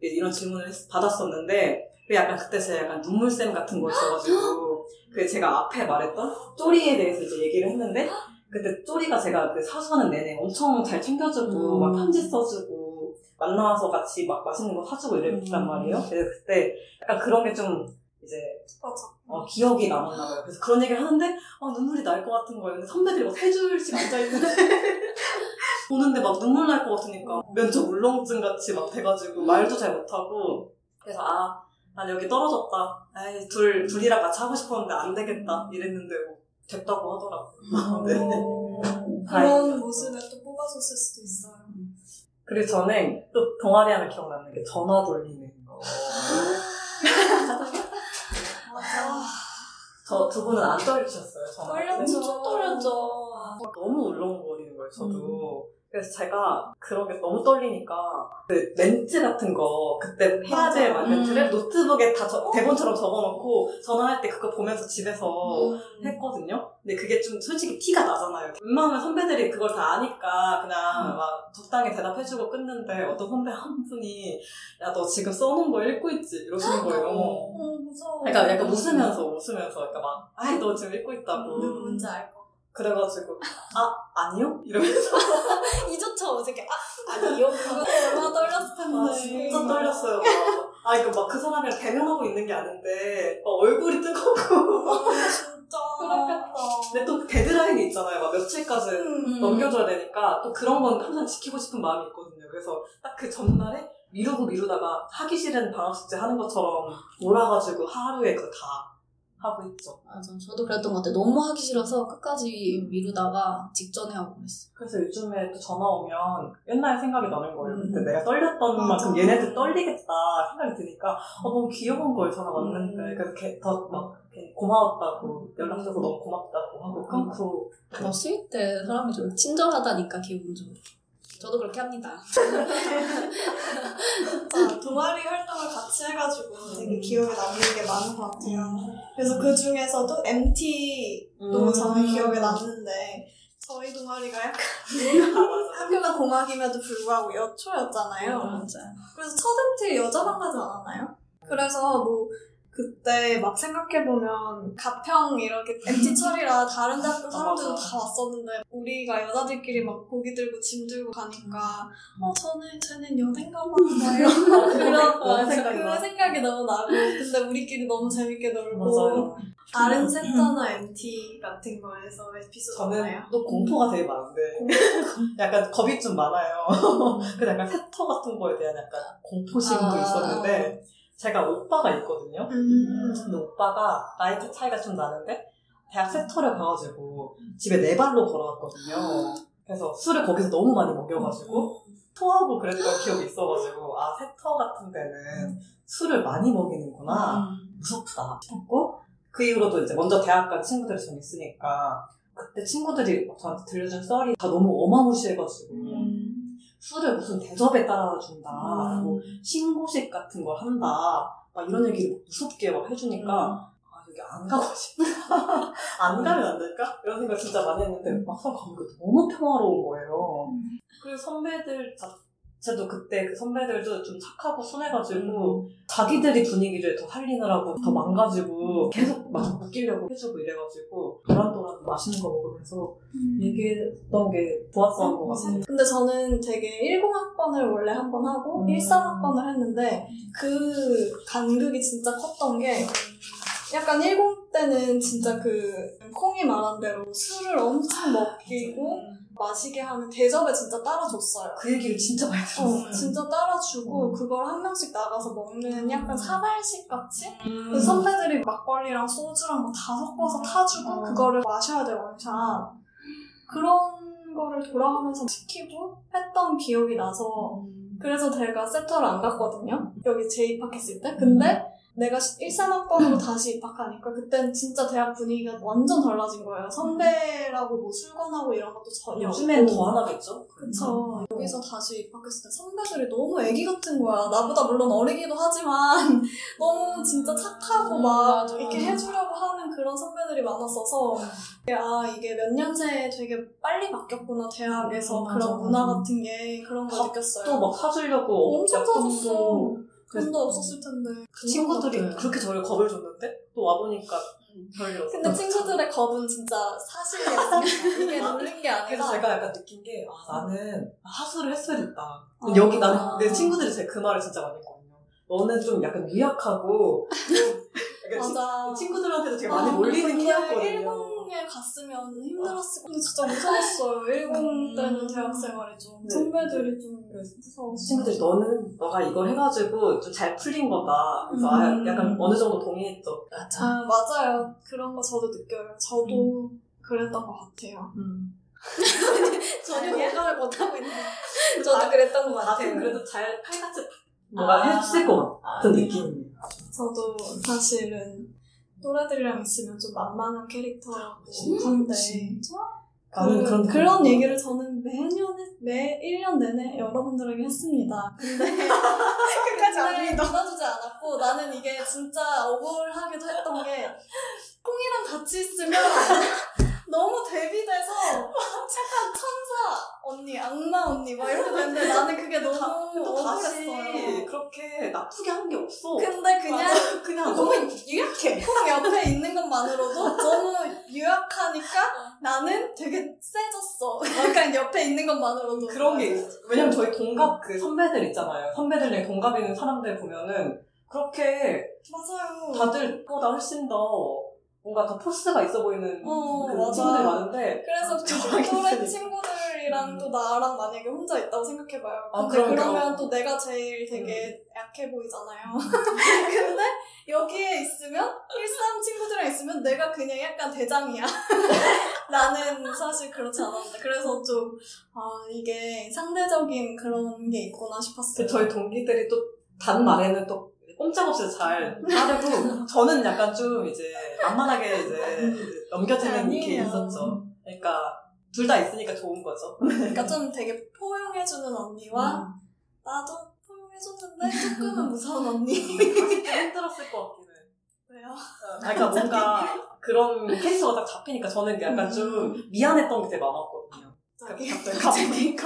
이제 이런 질문을 했- 받았었는데 그 약간 그때 제가 약간 눈물샘 같은 거였어가지고 그 제가 앞에 말했던 쪼리에 대해서 이제 얘기를 했는데 그때 쪼리가 제가 그 사수하는 내내 엄청 잘 챙겨주고 음. 막 편지 써주고 만나서 같이 막 맛있는 거 사주고 이랬단 음. 말이에요. 그래서 그때 약간 그런 게좀 이제 맞아. 어, 기억이 남았나 봐요. 그래서 그런 얘기를 하는데 아, 눈물이 날 것 같은 거예요. 근데 선배들이 막세 줄씩 앉아있는데 보는데 막 눈물 날 것 같으니까 면접 울렁증 같이 막 돼가지고 말도 잘 못하고 그래서 아, 난 여기 떨어졌다. 에이, 둘, 둘이랑 같이 하고 싶었는데 안 되겠다. 이랬는데 뭐 됐다고 하더라고요. 네. 그런 다행이었어요. 모습에 또 뽑아줬을 수도 있어요. 그리고 저는 또 동아리 하면 기억나는 게 전화 돌리는 거. 맞아. 저 두 분은 안 떨리셨어요? 전화 떨렸죠. 엄청 떨렸죠. 너무 울렁거리는 거예요, 저도. 그래서 제가 그런 게 너무 떨리니까 그 멘트 같은 거 그때 해야 될 맞아. 멘트를 음. 노트북에 다 저- 대본처럼 적어놓고 전화할 때 그거 보면서 집에서 음. 했거든요. 근데 그게 좀 솔직히 티가 나잖아요. 웬만하면 선배들이 그걸 다 아니까 그냥 음. 막 적당히 대답해주고 끊는데 어떤 선배 한 분이 야 너 지금 써놓은 거 읽고 있지? 이러시는 거예요. 어, 무서워. 그러니까 약간 웃으면서 웃으면서 그러니까 막 아이 너 지금 읽고 있다고 음, 뭔지 알 거. 그래가지고 아 아니요 이러면서 이조차 어저께 아 아니요 그거 얼마나 떨렸을 텐데. 아 진짜 떨렸어요. 막. 아 이거 막 그 사람이랑 대면하고 있는 게 아닌데 막 얼굴이 뜨겁고 아, 진짜. 그렇겠다. 근데 또 데드라인이 있잖아요. 막 며칠까지 음. 넘겨줘야 되니까 또 그런 건 항상 지키고 싶은 마음이 있거든요. 그래서 딱 그 전날에 미루고 미루다가 하기 싫은 방학 숙제 하는 것처럼 몰아가지고 하루에 그거 다 하고 있죠. 맞아. 저도 그랬던 것 같아요. 너무 하기 싫어서 끝까지 미루다가 직전에 하고 그랬어요. 그래서 요즘에 또 전화 오면 옛날 생각이 나는 거예요. 그때 음. 내가 떨렸던 맞아. 만큼 얘네들 떨리겠다 생각이 드니까 어, 너무 귀여운 거예요. 전화 왔는데. 음. 그래서 더막 고마웠다고 연락줘서 너무 고맙다고 하고 끊고 더 sweet해 사람이 좀 친절하다니까 기본적으로. 저도 그렇게 합니다. 진짜 동아리 활동을 같이 해가지고 되게 기억에 남는 게 많은 것 같아요. 그래서 그 중에서도 MT도 음. 저는 기억에 남는데 저희 동아리가 약간 아, 학교가 공학임에도 불구하고 여초였잖아요. 맞아. 그래서 첫 MT 여자만 가지 않았나요? 그래서 뭐 그때 막 생각해보면 가평 이렇게 MT 철이라 다른 대학교 사람들도. 다 왔었는데 우리가 여자들끼리 막 고기 들고 짐 들고 가니까 어 저는 쟤는 연애인가 봐막 이런 그런 너무 그. 생각이 너무 나고 근데 우리끼리 너무 재밌게 놀고. 다른 세터나 MT 같은 거에서 에피소드 저는 없나요? 또 공포가 되게 많은데 약간 겁이 좀 많아요. 그래서 약간 세터 같은 거에 대한 약간 공포심도 아. 있었는데 제가 오빠가 있거든요. 음. 근데 오빠가 나이 차이가 좀 나는데 대학 세터를 가가지고 집에 네 발로 걸어왔거든요. 그래서 술을 거기서 너무 많이 먹여가지고 토하고 그랬던 기억이 있어가지고 아 세터 같은 데는 술을 많이 먹이는구나 무섭다 싶었고 그 이후로도 이제 먼저 대학 간 친구들이 좀 있으니까 그때 친구들이 저한테 들려준 썰이 다 너무 어마무시해가지고 음. 술을 무슨 대접에 따라 준다. 음. 뭐 신고식 같은 걸 한다. 막 이런 얘기를 무섭게 막 해주니까 아 여기 안 가고 싶다. 안 가면 안 될까? 이런 생각 진짜 많이 했는데 막상 가니까 너무 평화로운 거예요. 그리고 선배들 자, 저도 그때 그 선배들도 좀 착하고 순해가지고 자기들이 분위기를 더 살리느라고 더 망가지고 계속 막 웃기려고 해주고 이래가지고 도란도란 맛있는 거 먹으면서 얘기했던 게 좋았던 것 같아요. 근데 저는 되게 10학번을 원래 한 번 하고 음. 13학번을 했는데 그 간극이 진짜 컸던 게 약간 10 때는 진짜 그 콩이 말한 대로 술을 엄청 먹이고 마시게 하는 대접에 진짜 따라줬어요. 그 얘기를 진짜 많이 들었어요. 어, 진짜 따라주고 음. 그걸 한 명씩 나가서 먹는 약간 사발식 같이 음. 그 선배들이 막걸리랑 소주랑 뭐 다 섞어서 타주고 어. 그거를 마셔야 돼 원샷 그런 거를 돌아가면서 시키고 했던 기억이 나서 그래서 제가 세터를 안 갔거든요 여기 재입학했을 때 근데 내가 1, 3학번으로 다시 입학하니까 그땐 진짜 대학 분위기가 완전 달라진 거예요 선배라고 뭐 술권하고 이런 것도 전혀 요즘엔 없고. 더안 하겠죠? 그쵸. 여기서 다시 입학했을 때 선배들이 너무 애기 같은 거야. 나보다 물론 어리기도 하지만 너무 진짜 착하고 음, 막 맞아, 이렇게. 해주려고 하는 그런 선배들이 많았어서 아 이게 몇 년새에 되게 빨리 바뀌었구나 대학에서 음, 그런 문화. 같은 게 그런 거또 느꼈어요. 막 사주려고 엄청 사줬어. 그래서 돈도 없었을 텐데. 친구들이 그런 것 같아. 그렇게 저를 겁을 줬는데 또 와보니까 음. 별일. 근데 친구들의 겁은 진짜 사실이었어요. 이게 놀린 게 그래서 아니라 제가 약간 느낀 게, 아, 나는 하수를 했어야 됐다. 아. 여기 나는, 내 친구들이 제 그 말을 진짜 많이 했거든요. 너는 좀 약간 유약하고, 약간 친- 맞아. 친구들한테도 되게 많이 아, 몰리는 근데 키였거든요. 일본에 갔으면 힘들었을 거 근데 진짜 무서웠어요. 일본 때는 대학 생활이 좀 네. 선배들이 좀 무서웠어요. 친구들이 너는 너가 이걸 해가지고 좀 잘 풀린 거다. 그래서 음. 아, 약간 어느 정도 동의했죠. 맞아. 아 맞아요. 그런 거 저도 느껴요. 저도 그랬던 것 같아요. 음. 전혀 공감을 못하고 있는. 저도 그랬던 것 같아요. 그래도 잘 칼같이 뭔가 아. 해줄 것 같은 느낌이에요. 저도 사실은 또래들이랑 있으면 좀 만만한 캐릭터라고? 한데 진짜? 나는 그, 그런 그런 느낌. 얘기를 저는 매년, 했- 매 1년 내내 여러분들에게 했습니다. 근데 끝까지 안 믿어주지 않았고 나는 이게 진짜 억울하기도 했던 게 콩이랑 같이 있으면 너무 대비돼서 약간 천사 언니, 악마 언니 막 이렇게 되는데 나는 그게 너무 또 다시 억울했어요. 그렇게 나쁘게 한 게 없어. 근데 그냥 맞아. 그냥 너무 유약해. 콩 옆에 있는 것만으로도 너무 유약하니까 나는 되게 세졌어. 약간 옆에 있는 것만으로도. 그런 게 있어. 왜냐면 저희 동갑 그 선배들 있잖아요. 선배들이랑 동갑 있는 사람들 보면은 그렇게 맞아요. 다들 보다 훨씬 더 뭔가 더 포스가 있어 보이는 어, 그 맞아. 친구들이 많은데 그래서 저기 그 또래 있으니까. 친구들 이랑 또 나랑 만약에 혼자 있다고 생각해봐요. 아, 근데. 음. 그러면 또 내가 제일 되게 약해 보이잖아요. 근데 여기에 있으면 13 친구들이랑 있으면 내가 그냥 약간 대장이야. 나는 사실 그렇지 않았는데 그래서 좀 아, 이게 상대적인 그런 게 있구나 싶었어요. 그 저희 동기들이 또단 말에는 또 꼼짝없이 잘 따르고 저는 약간 좀 이제 만만하게 이제 넘겨지는 게. 있었죠. 그러니까 둘 다 있으니까 좋은 거죠. 그러니까 좀 되게 포용해주는 언니와 음. 나도 포용해줬는데 조금은 무서운 언니. 좀 힘들었을 것 같긴 해. 왜요? 어, 그러니까 뭔가 그런 캐릭터가 딱 잡히니까 저는 약간 좀 미안했던 게 되게 많았거든요. 갑자기 갑자기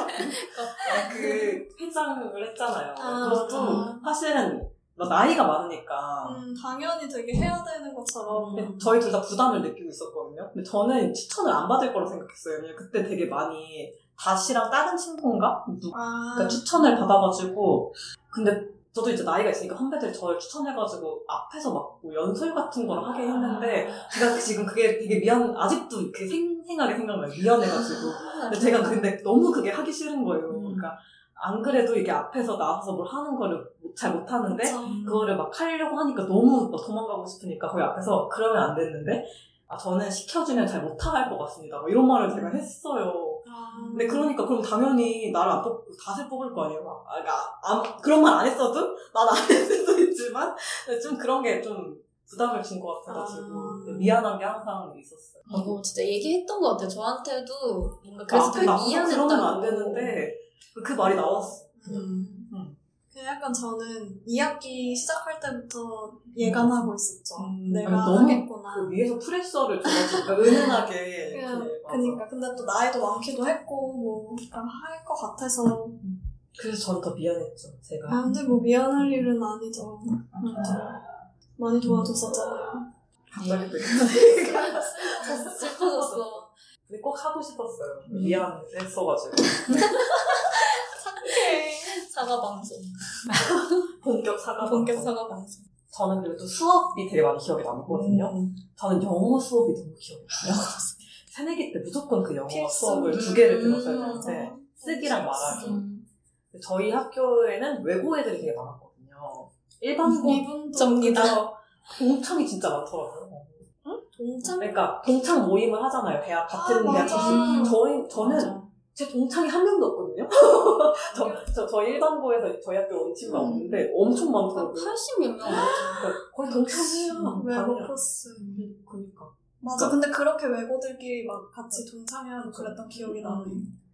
그 회장을 했잖아요. 아, 그것도 아. 사실은 뭐 나이가 많으니까 음, 당연히 되게 해야 되는 것처럼. 근데 저희 둘 다 부담을 느끼고 있었거든요. 근데 저는 추천을 안 받을 거라 생각했어요. 왜냐면 그때 되게 많이 다시랑 다른 친구인가? 누- 아, 그러니까 추천을 받아가지고 근데 저도 이제 나이가 있으니까 선배들이 저를 추천해가지고 앞에서 막 뭐 연설 같은 걸 하게 했는데 제가 지금 그게 되게 미안 아직도 그 생생하게 생각나요 미안해가지고 근데 제가 근데 너무 그게 하기 싫은 거예요 그러니까 안 그래도 이게 앞에서 나와서 뭘 하는 거를 잘 못하는데 그쵸. 그거를 막 하려고 하니까 너무 막 도망가고 싶으니까 거기 앞에서 그러면 안 됐는데 아 저는 시켜주면 잘 못할 것 같습니다 뭐 이런 말을 제가 했어요 아, 근데 그러니까 그럼 당연히 나를 안 뽑고 다시 뽑을 거 아니에요. 막. 아, 그러니까 안- 그런 말 안 했어도 난 안 했을 수도 있지만 좀 그런 게 좀 부담을 준 것 같아가지고 아. 미안한 게 항상 있었어요. 이거 진짜 얘기했던 것 같아요. 저한테도 뭔가 그 그래서 나가서 미안했다고. 그러면 안 되는데 그 말이 나왔어. 음. 음. 그 약간 저는 2학기 시작할 때부터 예감하고 있었죠. 음, 내가 아니, 너무 하겠구나. 그 위에서 프레셔를 줘가지고 은은하게 그냥. 그니까. 근데 또 나이도 많기도 했고, 뭐, 할 것 같아서 그래서 저는 더 미안했죠, 제가. 아, 근데 뭐 미안할 일은 아니죠. 맞아. 많이 도와줬었잖아요. 갑자기 또 슬퍼졌어. 근데 꼭 하고 싶었어요. 미안했어가지고. 사과 방송. 본격 사과. 본격 방송. 사과 방송. 저는 그래도 수업이 되게 많이 기억에 남거든요. 음. 저는 영어 수업이 너무 기억에 나요. 새내기 때 무조건 그 영어 필수. 수업을 두 개를 음, 들었어야. 되는데 쓰기랑 말하기. 음. 저희 학교에는 외고 애들이 되게 많았거든요. 일반고 접니다. 동창이 진짜 많더라고요. 동창? 그러니까 동창 모임을 하잖아요. 대학 같은 아, 대학. 저희 저는 맞아. 제 동창이 한 명도 없거든요. 저, 저 저희 일반고에서 저희 학교 온 친구가 음. 없는데 엄청 많더라고요. 80몇 명. 그러니까 거의 동창이에요. 외고. 코스. 그니까 맞아. 근데 그렇게 외고들끼리 막 같이 동창회하고 그랬던 기억이 나네.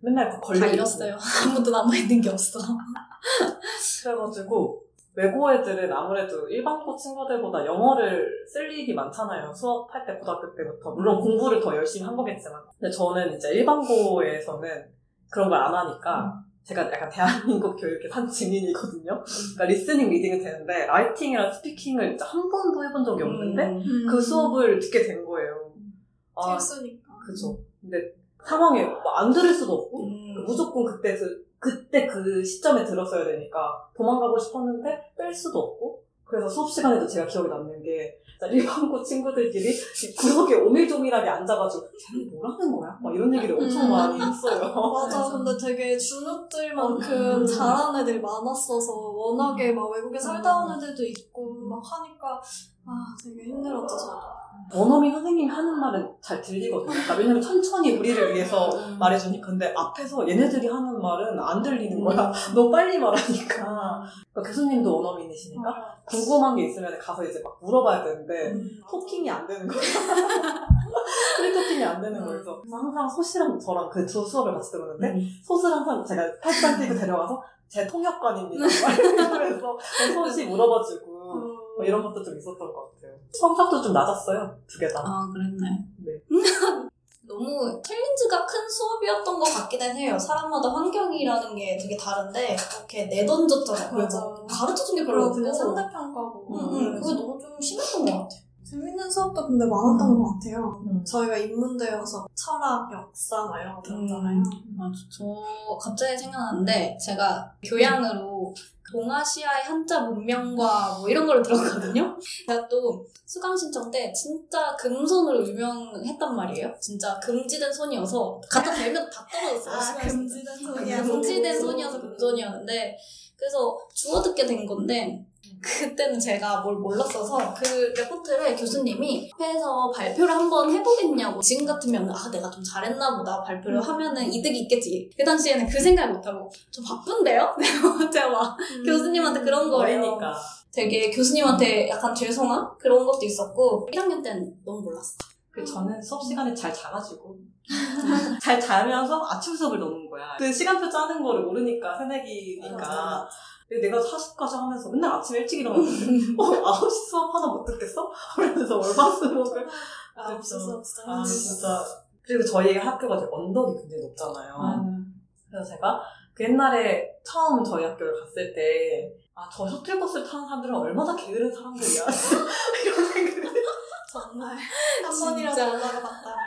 맨날 그 걸려 다. 잃었어요. 아무것도 남아있는 게 없어. 그래가지고 외고 애들은 아무래도 일반고 친구들보다 영어를 쓸 일이 많잖아요. 수업할 때 고등학교 때부터. 물론 공부를 더 열심히 한 거겠지만. 근데 저는 이제 일반고에서는 그런 걸 안 하니까 제가 약간 대한민국 교육의 산 증인이거든요. 그러니까 listening, reading은 되는데 writing이랑 speaking을 진짜 한 번도 해본 적이 없는데 음. 그 수업을 듣게 된 거예요. 아, 필수니까. 그죠. 근데 상황에 뭐 안 들을 수도 없고 음. 무조건 그때 그, 그때 그 시점에 들었어야 되니까 도망가고 싶었는데 뺄 수도 없고 그래서 수업 시간에도 제가 기억에 남는 게 일반고 친구들끼리 이 구석에 오밀조밀하게 앉아가지고 쟤는 뭐라는 거야? 막 이런 얘기를 엄청 음. 많이 했어요. 맞아. 근데 되게 주눅들만큼 음. 잘하는 애들이 많았어서 워낙에 막 외국에 살다 온 애들도 있고 막 하니까 아 되게 힘들었죠 저도. 원어민 선생님이 하는 말은 잘 들리거든요. 그러니까 왜냐면 천천히 우리를 위해서 음. 말해주니까 근데 앞에서 얘네들이 하는 말은 안 들리는 거야. 너무 빨리 말하니까. 그러니까 교수님도 원어민이시니까 궁금한 게 있으면 가서 이제 막 물어봐야 되는데 음. 토킹이 안 되는 거야. 프리토킹이 안 되는 거예요. 그래서 항상 소시랑 저랑 그 두 수업을 같이 들었는데 소스를 항상 제가 팔짱 끼고 데려가서 제 통역관입니다. 막 이러면서 소시 물어봐주고 뭐 이런 것도 좀 있었던 것 같아요. 성적도 좀 낮았어요. 두 개 다. 아, 그랬네. 네. 너무 챌린지가 큰 수업이었던 것 같기는 해요. 사람마다 환경이라는 게 되게 다른데, 그렇게 내던졌잖아요. 맞아. 가르쳐준 게 별로 없고. 그냥 상대평가고. 응, 응. 그게 너무 좀 심했던 것 같아. 재밌는 수업도 근데 많았던 것 같아요. 음. 저희가 인문대여서 철학, 역사 막 이런 거 들었잖아요. 맞아. 저 갑자기 생각나는데 제가 교양으로 동아시아의 한자 문명과 뭐 이런 걸 들었거든요. 제가 또 수강 신청 때 진짜 금손으로 유명했단 말이에요. 진짜 금지된 손이어서 갖다 대면 다 떨어졌어요. 수강 신청. 금지된 네, 소리야. 금지된 손이어서 금손이었는데 그래서 주워 듣게 된 건데 그때는 제가 뭘 몰랐어서 그 레포트를 교수님이 앞에서 발표를 한번 해보겠냐고. 지금 같으면 아 내가 좀 잘했나 보다. 발표를 하면은 이득이 있겠지. 그 당시에는 그 생각을 못하고 저 바쁜데요? 제가 막 음. 교수님한테 그런 거예요. 되게 교수님한테 약간 죄송한 그런 것도 있었고 1학년 때는 너무 몰랐어 그 저는 수업 시간에 잘 자가지고 잘 자면서 아침 수업을 넣는 거야. 그 시간표 짜는 거를 모르니까 새내기니까. 내가 사수까지 하면서 맨날 아침 일찍 일어났는데 어 9시 수업 하나 못 듣겠어? 그러면서 월화수목을 아, 없어서 진짜 아. 진짜 그리고 저희 학교가 언덕이 굉장히 높잖아요. 그래서 제가 그 옛날에 처음 저희 학교를 갔을 때, 아, 저 셔틀버스를 타는 사람들은 얼마나 게으른 사람들이야. 이런. 정말 한. 번이라도 올라가 봤다면.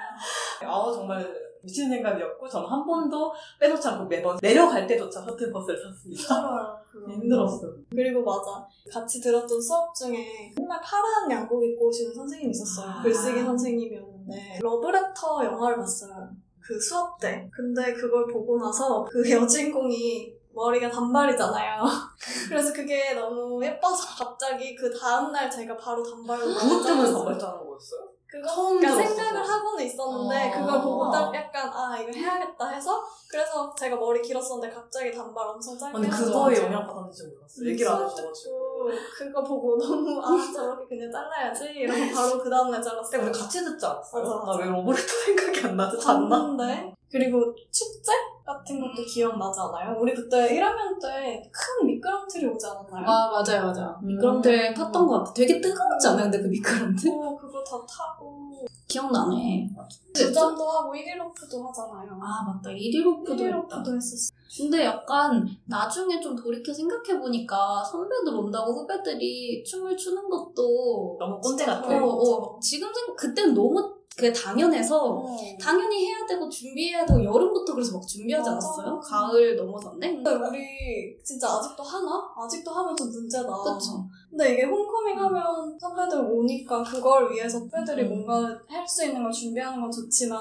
아, 정말 미친 생각이었고, 저는 한 번도 빼놓지 않고 매번 내려갈 때조차 셔틀버스를 탔습니다. 힘들었어요. 그리고 맞아. 같이 들었던 수업 중에 맨날 파란 양복 입고 오시는 선생님이 있었어요. 아. 글쓰기 선생님이었는데 러브레터 영화를 봤어요. 그 수업 때. 근데 그걸 보고 나서 그 여주인공이 머리가 단발이잖아요. 그래서 그게 너무 예뻐서 갑자기 그 다음날 제가 바로 단발로 그것 때문에 나왔어요. 단발 자는 거였어요? 그거 그러니까. 생각을 하고는 있었는데 어. 그걸 보고 딱 약간 아 이거 해야겠다 해서 그래서 제가 머리 길었었는데 갑자기 단발 엄청 짧게 아니, 그거에 영향 받았는지 몰랐어요. 얘기를 안 해줘가지고. 그거 보고 너무 아 저렇게 그냥 잘라야지 이러고 바로 그 다음날 근데 잘랐어요. 우리 같이 듣지 않았어요? 맞아, 맞아. 나왜 로브레토 생각이 안 나지? 잤나? 그리고 축제 같은 것도 기억나지 않아요? 우리 그때 1학년 때 큰 미끄럼틀이 오지 않았나요? 아 맞아요 맞아요 음. 미끄럼틀 탔던 것 같아 되게 뜨거웠지 않아요 근데 그 미끄럼틀? 어, 그거 다 타고 기억나네. 주점도 하고 1일 오프도 하잖아요. 아 맞다 1일 오프도 1일 했다. 오프도 했었어. 근데 약간 나중에 좀 돌이켜 생각해보니까 선배들 온다고 후배들이 춤을 추는 것도 너무 꼰대 어, 같아요. 어, 지금 생각 그때는 너무 그게 당연해서 어. 당연히 해야 되고 준비해야 되고 여름부터 그래서 막 준비하지 맞아. 않았어요? 가을 넘어섰네? 근데 우리 진짜 아직도 하나? 아직도 하면 좀 문제다. 그쵸. 근데 이게 homecoming 하면 선배들 오니까 그걸 위해서 선배들이 음. 뭔가 할 수 있는 걸 준비하는 건 좋지만.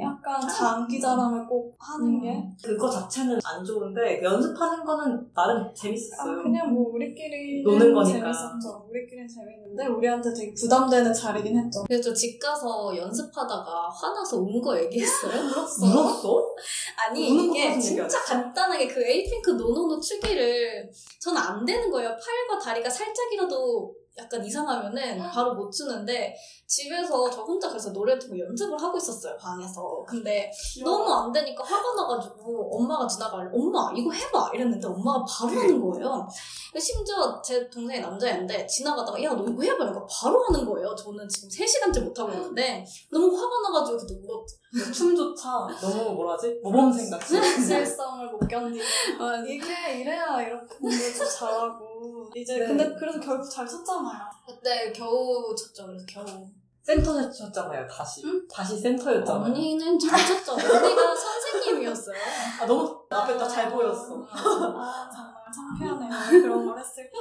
약간 장기 자랑을 꼭 하는 게 그거 자체는 안 좋은데 그 연습하는 거는 나름 아, 재밌었어요. 그냥 뭐 우리끼리 노는 거니까. 재밌었죠. 우리끼리는 재밌는데 우리한테 되게 부담되는 자리긴 했죠. 그래서 저집 가서 연습하다가 화나서 운 거 얘기했어요? 울었어. 울었어? 아니 우는 이게 진짜 간단하게 그 에이핑크 노노노 추기로 저는 안 되는 거예요. 팔과 다리가 살짝이라도 약간 이상하면은 바로 못 추는데 집에서 저 혼자 그래서 노래 듣고 연습을 하고 있었어요 방에서. 근데 너무 안 되니까 화가 나가지고 엄마가 지나가려 엄마 이거 해봐 이랬는데 엄마가 바로 하는 거예요. 심지어 제 동생이 남자였는데 지나가다가 야 너 이거 해봐 이러니까 바로 하는 거예요. 저는 지금 3시간째 못하고 있는데 너무 화가 나가지고 그때 울었죠. 춤조차 너무 뭐라지? 모범생 같이. 실성을 못 견디고 이게 이래야 이렇게 공부도 잘하고 이제 네. 근데 그래서 결국 잘 쳤잖아 요. 그때 겨우 쳤죠. 그래서 겨우. 센터 쳤잖아요, 다시. 응? 다시 센터였잖아요. 언니는 잘 쳤죠. 언니가 선생님이었어요. 아, 너무 앞에 딱 잘 보였어. 아 정말 창피하네요. 그런 걸 했을까.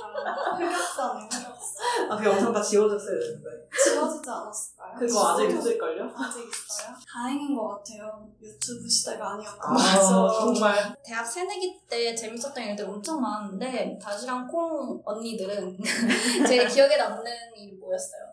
흑역사네 흑역사. 아, 그 영상 다 지워졌어야 되는데. 지워지지 않았을까요? 그거 아직 있을걸요? 아직 있어요? 다행인 것 같아요. 유튜브 시대가 아니었고. 아, 정말. 대학 새내기 때 재밌었던 일들 엄청 많았는데 다시랑 콩 언니들은 제 기억에 남는 일이 뭐였어요?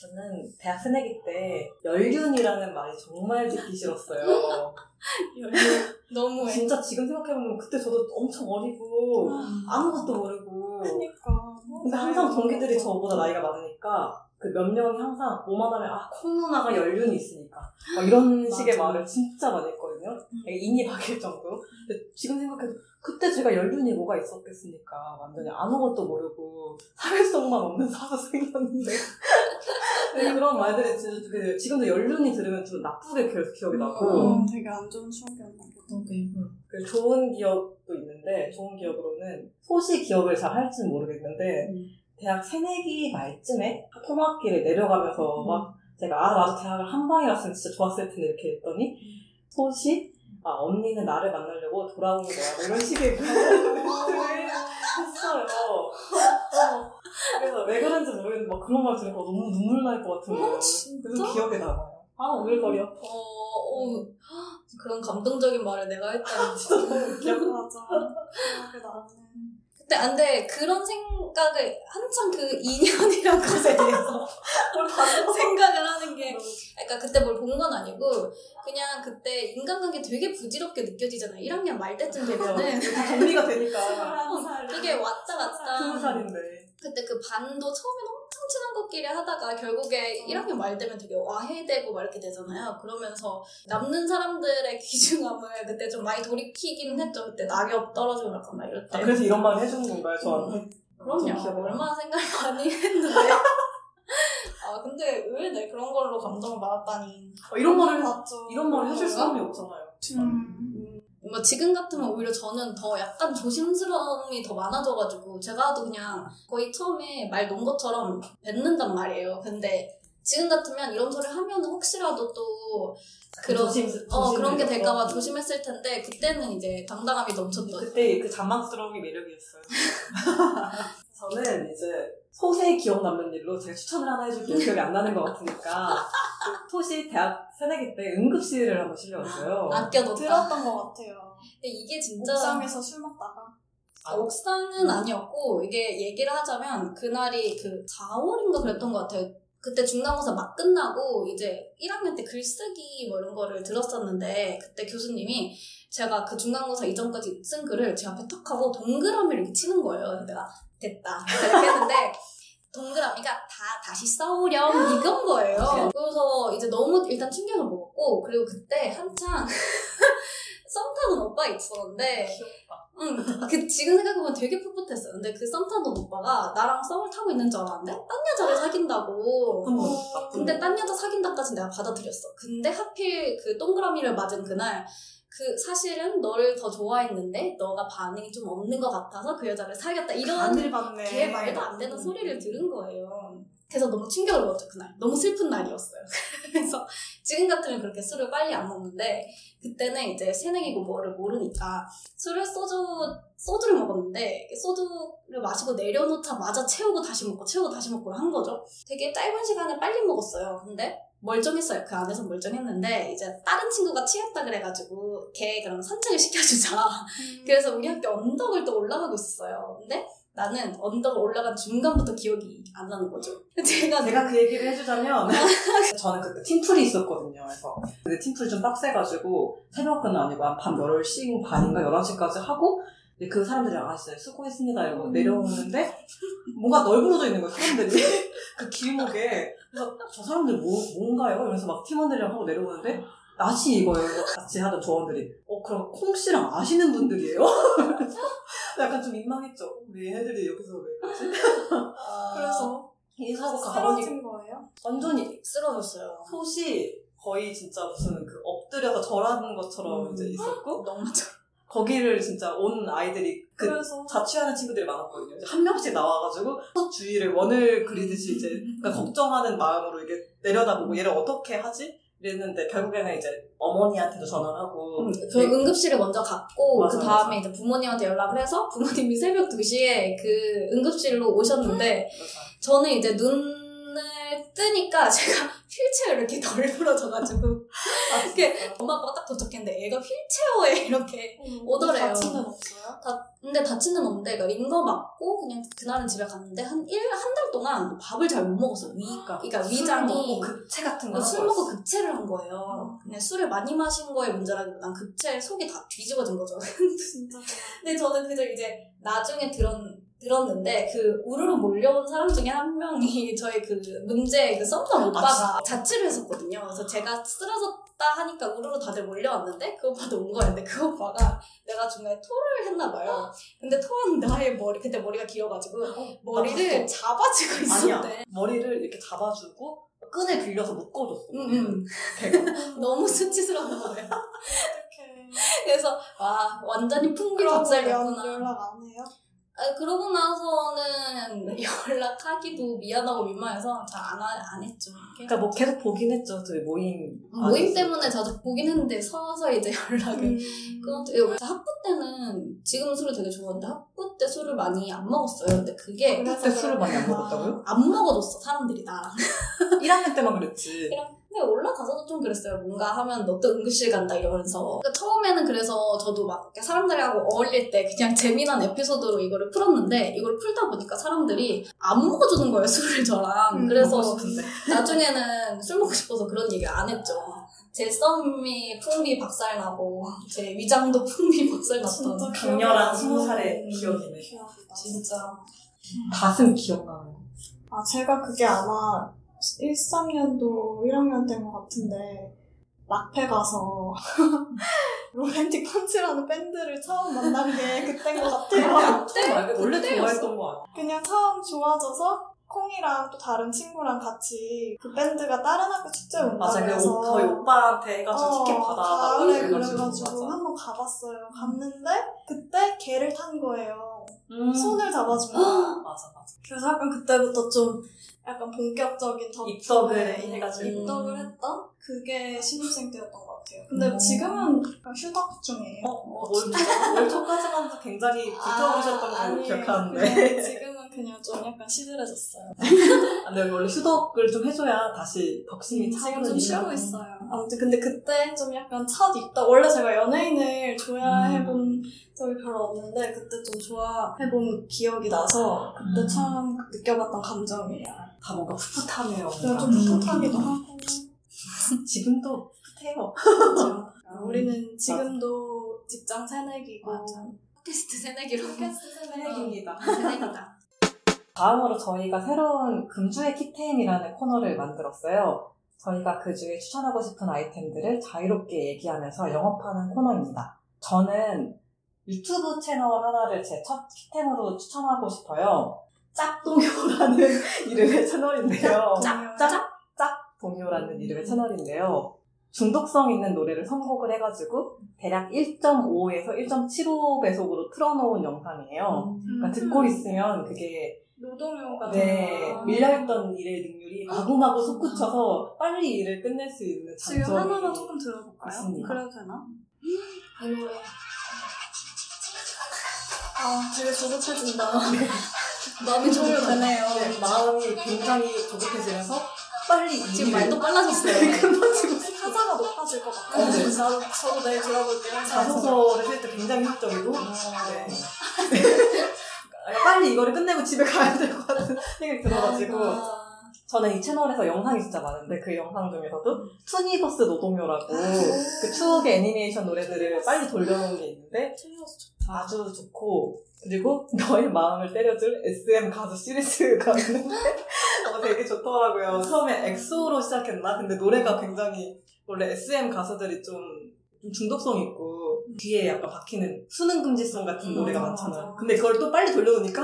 저는 대학 새내기 때 연륜이라는 말이 정말 듣기 싫었어요. 너무해. 진짜 지금 생각해보면 그때 저도 엄청 어리고 아무것도 모르고 그러니까. 근데 항상 동기들이 저보다 나이가 많으니까 그 몇 명이 항상 뭐만 하면 아 콩누나가 연륜이 있으니까 막 이런 식의. 말을 진짜 많이 했거든요. 되게 인이 박일 정도로. 근데 지금 생각해도 그때 제가 연륜이 뭐가 있었겠습니까? 완전히 아무것도 모르고 사회성만 없는 사서생이었는데 네, 그런 말들이 진짜 그 지금도 연륜이 들으면 좀 나쁘게 계속 기억이 나고 어, 되게 안 좋은 추억이었나 보다. 그 좋은 기억도 있는데 좋은 기억으로는 소시 기억을 잘 할지는 모르겠는데 음. 대학 새내기 말쯤에 통학길에 내려가면서 음. 막 제가 아 나도 대학을 한 방에 갔으면 진짜 좋았을 텐데 이렇게 했더니 음. 소시 아 언니는 나를 만나려고 돌아오는 거야 뭐 이런 식의 말을 했어요. 어. 그래서 왜 그런지 모르겠는데 막 그런 말 들으니까 너무 눈물 날 것 같은 거예요. 어? 그래서 기억에 남아요. 아 오글거려. 어, 어, 그런 감동적인 말을 내가 했다니. 진짜 너무 웃겨. 맞아. 기억에 나는. 근데 안 돼. 그런 생각을 한참 그 2년이란 것에 대해서 생각을 하는 게 그러니까 그때 뭘 본 건 아니고 그냥 그때 인간관계 되게 부질없게 느껴지잖아요. 1학년 말 때쯤 되면은 다 정리가 되니까. 이게 왔다 갔다 스무 살인데. 그때 그 반도 처음엔 엄청 친한 것끼리 하다가 결국에 1학년 말 되면 되게 와해되고 막 이렇게 되잖아요. 그러면서 남는 사람들의 귀중함을 그때 좀 많이 돌이키긴 했죠. 그때 낙엽 떨어지고 약간 막 이럴 때. 아, 그래서 이런 말 해주는 건가요, 저한테? 그럼요. 좀 기억나. 얼마나 생각을 많이 했는데. 아 근데 왜내 그런 걸로 감동을 받았다니. 어, 이런 말을. 이런 말을 해줄 사람이 없잖아요. 음. 뭔가 지금 같으면 오히려 저는 더 약간 조심스러움이 더 많아져가지고 제가 도 그냥 거의 처음에 말 놓은 것처럼 뱉는단 말이에요. 근데 지금 같으면 이런 소리를 하면 혹시라도 또 그런 조심, 어 그런 게. 될까봐 조심했을 텐데 그때는 이제 당당함이 넘쳤던. 그때 그 잔망스러움이 매력이었어요. 저는 이제 소세 기억 남는 일로 제가 추천을 하나 해줄게요. 기억이 안 나는 것 같으니까. 그 토시 대학 새내기 때 응급실을 한번 실려왔어요. 아껴뒀다. 들었던 것 같아요. 근데 이게 진짜 옥상에서 술 먹다가. 아, 옥상은 아니었고 이게 얘기를 하자면 그날이 그 4월인가 그랬던 것 같아요. 그때 중간고사 막 끝나고 이제 1학년 때 글쓰기 뭐 이런 거를 들었었는데 그때 교수님이 제가 그 중간고사 이전까지 쓴 글을 제 앞에 탁 하고 동그라미를 이렇게 치는 거예요. 그래서 내가 됐다 이렇게 했는데 동 그라미가 다 다시 써오렴 이건 거예요. 그래서 이제 너무 일단 충격을 먹었고 그리고 그때 한창 썸 타는 오빠가 있었는데 귀엽다. 응, 그 지금 생각해보면 되게 풋풋했어요. 근데 그 썸 타던 오빠가 나랑 썸을 타고 있는 줄 알았는데 딴 여자를 사귄다고. 어, 근데 놈. 딴 여자 사귄다까지 내가 받아들였어. 근데 하필 그 동그라미를 맞은 그날 그 사실은 너를 더 좋아했는데 너가 반응이 좀 없는 것 같아서 그 여자를 사귀었다 이런. 걔 말도 안 되는 소리를 들은 거예요. 그래서 너무 충격을 먹었죠 그날. 너무 슬픈 날이었어요. 그래서 지금 같으면 그렇게 술을 빨리 안 먹는데 그때는 이제 새내기고 뭐를 모르니까 술을 소주 소주를 먹었는데 소주를 마시고 내려놓자마자 채우고 다시 먹고 채우고 다시 먹고 한 거죠. 되게 짧은 시간에 빨리 먹었어요. 근데 멀쩡했어요. 그 안에서 멀쩡했는데 이제 다른 친구가 취했다 그래가지고 걔 그럼 산책을 시켜주자. 음. 그래서 우리 학교 언덕을 또 올라가고 있었어요. 근데 나는 언덕을 올라간 중간부터 기억이 안 나는 거죠. 제가 제가 그 얘기를 해주자면 저는 그때 팀플이 있었거든요. 그래서 근데 팀플 좀 빡세가지고 새벽은 아니고 한밤 10시 반인가 11시까지 하고 그 사람들이랑 아 진짜 수고했습니다 이러고 음. 내려오는데 뭔가 널브러져 있는 거예요 사람들이 그 길목에 그래서 저 사람들 뭐, 뭔가요? 이러면서 막 팀원들이랑 하고 내려오는데 낯이 이거예요 같이 하던 조원들이 어 그럼 콩씨랑 아시는 분들이에요? 약간 좀 민망했죠 왜 얘네들이 여기서 왜 그러지? 그래서 인사하고 가보니 쓰러진 거예요? 완전히 쓰러졌어요. 솥이 거의 진짜 무슨 그 엎드려서 절하는 것처럼 음. 이제 있었고 너무. 거기를 진짜 온 아이들이 그 그래서. 자취하는 친구들이 많았거든요. 한 명씩 나와가지고 솥 주위를 원을 그리듯이 이제 그러니까 걱정하는 마음으로 이게 내려다보고 얘를 어떻게 하지? 이랬는데 결국에는 이제 어머니한테도 전화를 하고 음, 저희 응급실에 먼저 갔고 그 다음에 이제 부모님한테 연락을 해서 부모님이 새벽 2시에 그 응급실로 오셨는데 저는 이제 눈을 뜨니까 제가 휠체어 이렇게 덜 부러져가지고 아, 이렇게 엄마 아빠가 딱 도착했는데 애가 휠체어에 이렇게 오더래요. 다친 데는 없어요? 근데 다친 데는 없는데 그러니까 링거 맞고 그냥 그날은 집에 갔는데 한 일 한 달 동안 밥을 잘 못 먹었어요. 위 그러니까 술 위장이 먹고 급체 같은 거 술 먹고 급체를 한 거예요. 그냥 술을 많이 마신 거의 문제라기보단 급체 속이 다 뒤집어진 거죠. 진짜 근데 저는 그저 이제 나중에 들었, 들었는데 그 우르르 몰려온 사람 중에 한 명이 저희 그 문제 그 썸남 오빠가 자취를 했었거든요. 그래서 제가 쓰러졌다 하니까 우르르 다들 몰려왔는데 그 오빠도 온 거였는데 그 오빠가 내가 중간에 토를 했나 봐요. 근데 토한 나의 머리 그때 머리가 길어가지고 머리를 잡아주고 있었대. 아니야 머리를 이렇게 잡아주고 끈을 빌려서 묶어줬어. 응, 응. 걔가. 너무 수치스러운 거예요. 어떡해. 그래서 와 완전히 풍비. 연- 연락 안 해요? 아, 그러고 나서는 연락하기도 미안하고 민망해서 잘 안 안 했죠. 그러니까 뭐 계속 보긴 했죠. 저희 모임 모임 안에서. 때문에 자주 보긴 했는데 서서히 이제 연락을 음. 그래서 학부 때는 지금 술을 되게 좋아하는데 학부 때 술을 많이 안 먹었어요. 근데 그게 그래서 그때 술을 많이 안. 먹었다고요? 안 먹어줬어 사람들이 나랑. 1학년 때만 그랬지. 근데 올라가서도 좀 그랬어요. 뭔가 하면 너 또 응급실 간다 이러면서. 그러니까 처음에는 그래서 저도 막 사람들하고 어울릴 때 그냥 재미난 에피소드로 이거를 풀었는데 이걸 풀다 보니까 사람들이 안 먹어주는 거예요 술을 저랑. 음, 그래서. 나중에는 술 먹고 싶어서 그런 얘기 안 했죠. 제 썸이 풍비 박살나고 제 위장도 풍비 박살났던 진짜 강렬한 스무 안 살의 나네. 기억이네. 기억이다. 진짜. 가슴 기억나는 거. 아, 제가 그게 아마 1, 3년도 1학년 때인 것 같은데, 락페 가서 로맨틱 펀치라는 밴드를 처음 만난 게 그때인 것 같아요. 그때 말고 원래. 좋아했던 거 아니야? 그냥 처음 좋아져서 콩이랑 또 다른 친구랑 같이 그 밴드가 다른 학교 축제 온다 맞아, 그 오- 저희 오빠한테 해가지고 어, 티켓 받아. 가을에 그래가지고. 그래가지고 맞아. 한번 가봤어요. 갔는데 그때 계를 탄 거예요. 음. 손을 거야. 맞아, 맞아. 그래서 약간 그때부터 좀 약간 본격적인 접촉에 입덕을 음, 해가지고. 입덕을 음. 했던 그게 신입생 때였던 것 같아요. 근데 음. 지금은 약간 휴덕 중이에요. 어, 어, 월, 월초까지만 해도 굉장히 불타오르셨던 걸로 아니에요. 기억하는데. 지금은 그냥 좀 약간 시들해졌어요. 아, 근데 원래 휴덕을 좀 해줘야 다시 덕심이 지금 차오르니까. 좀 쉬고 있어요. 아무튼 근데 그때 좀 약간 첫 입덕 원래 제가 연예인을 좋아해본 적이 별로 없는데 그때 좀 좋아해본 기억이 나서 그때 음. 처음 느껴봤던 감정이에요. 다 뭔가 풋풋하네요. 그냥 좀. 풋풋하기도 하고 지금도 풋해요. 그렇죠. 우리는 지금도 직장 새내기고. 팟캐스트 새내기로. 팟캐스트 새내기입니다. 새내기다. 다음으로 저희가 새로운 금주의 키템이라는 코너를 만들었어요. 저희가 그 중에 추천하고 싶은 아이템들을 자유롭게 얘기하면서 영업하는 코너입니다. 저는 유튜브 채널 하나를 제 첫 키템으로 추천하고 싶어요. 짝동요라는 이름의 채널인데요. 짝, 짝, 짝동요라는 이름의 채널인데요. 중독성 있는 노래를 선곡을 해가지고 대략 1.5에서 1.75배속으로 틀어놓은 영상이에요. 그러니까 듣고 있으면 그게 노동요 같은 네, 거. 밀려있던 일의 능률이 마구마구 솟구쳐서 빨리 일을 끝낼 수 있는 장점이 지금 하나만 조금 들어볼까요? 있습니다. 그래도 되나? 이 노래. 아, 되게 조급해진다. 마음이 조금 조금 되네요. 네, 마음이 굉장히 조급해지면서 빨리 이 지금 말도 빨라졌어요. 끝마치고 싶어. 타자가 높아질 것 같아요. 어, 네. 저도 내일 들어볼게요. 자소서를 쓸 때 굉장히 효율적이고 네. 빨리 이거를 끝내고 집에 가야 될 것 같은 생각이 들어가지고. 아, 저는 이 채널에서 영상이 진짜 많은데 그 영상 중에서도 투니버스 노동요라고 그 추억의 애니메이션 노래들을 빨리 돌려놓은 게 있는데 아주 좋고 그리고 너의 마음을 때려줄 SM 가수 시리즈가 있는데 어, 되게 좋더라고요. 처음에 엑소로 시작했나? 근데 노래가 굉장히 원래 SM 가수들이 좀, 좀 중독성 있고 귀에 약간 박히는 수능 금지송 같은 음, 노래가 맞아, 많잖아요. 맞아. 근데 그걸 또 빨리 돌려놓으니까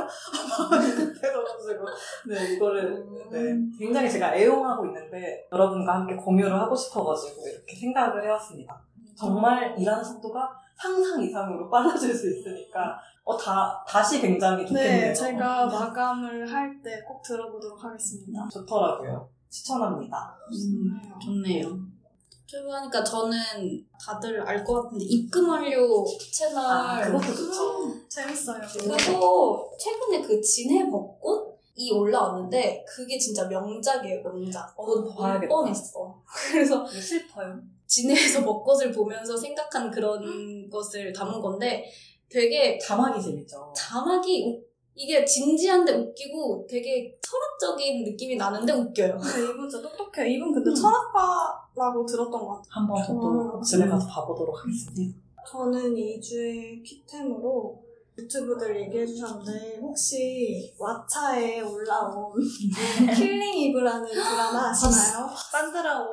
마음이 급해져가지고 네 이거를 네, 굉장히 제가 애용하고 있는데 여러분과 함께 공유를 하고 싶어가지고 이렇게 생각을 해왔습니다. 정말 일하는 속도가 상상 이상으로 빨라질 수 있으니까 어, 다, 다시 굉장히 좋겠네요. 네, 제가 마감을 할 때 꼭 들어보도록 하겠습니다. 좋더라고요. 추천합니다. 음, 좋네요. 출근하니까 저는 다들 알 것 같은데 입금 완료 채널 아, 그것도 좋죠. 재밌어요. 그리고 최근에 그 진해 벚꽃 이 올라왔는데 그게 진짜 명작이에요 명작. 어, 곧 봐야겠다. 뻔했어. 그래서 슬퍼요. 진해에서 벚꽃을 보면서 생각한 그런 것을 담은 건데 되게 자막이 재밌죠. 자막이 우- 이게 진지한데 웃기고 되게 철학적인 느낌이 나는데 웃겨요. 근데 이분 진짜 똑똑해요. 이분 근데 음. 철학과 라고 들었던 것 같아요. 한 번 저도 음. 꼭 집에 가서 봐보도록 하겠습니다. 저는 2주의 키템으로 유튜브들 얘기해 주셨는데 혹시 왓챠에 올라온 킬링 이브라는 드라마 아시나요? 산드라 오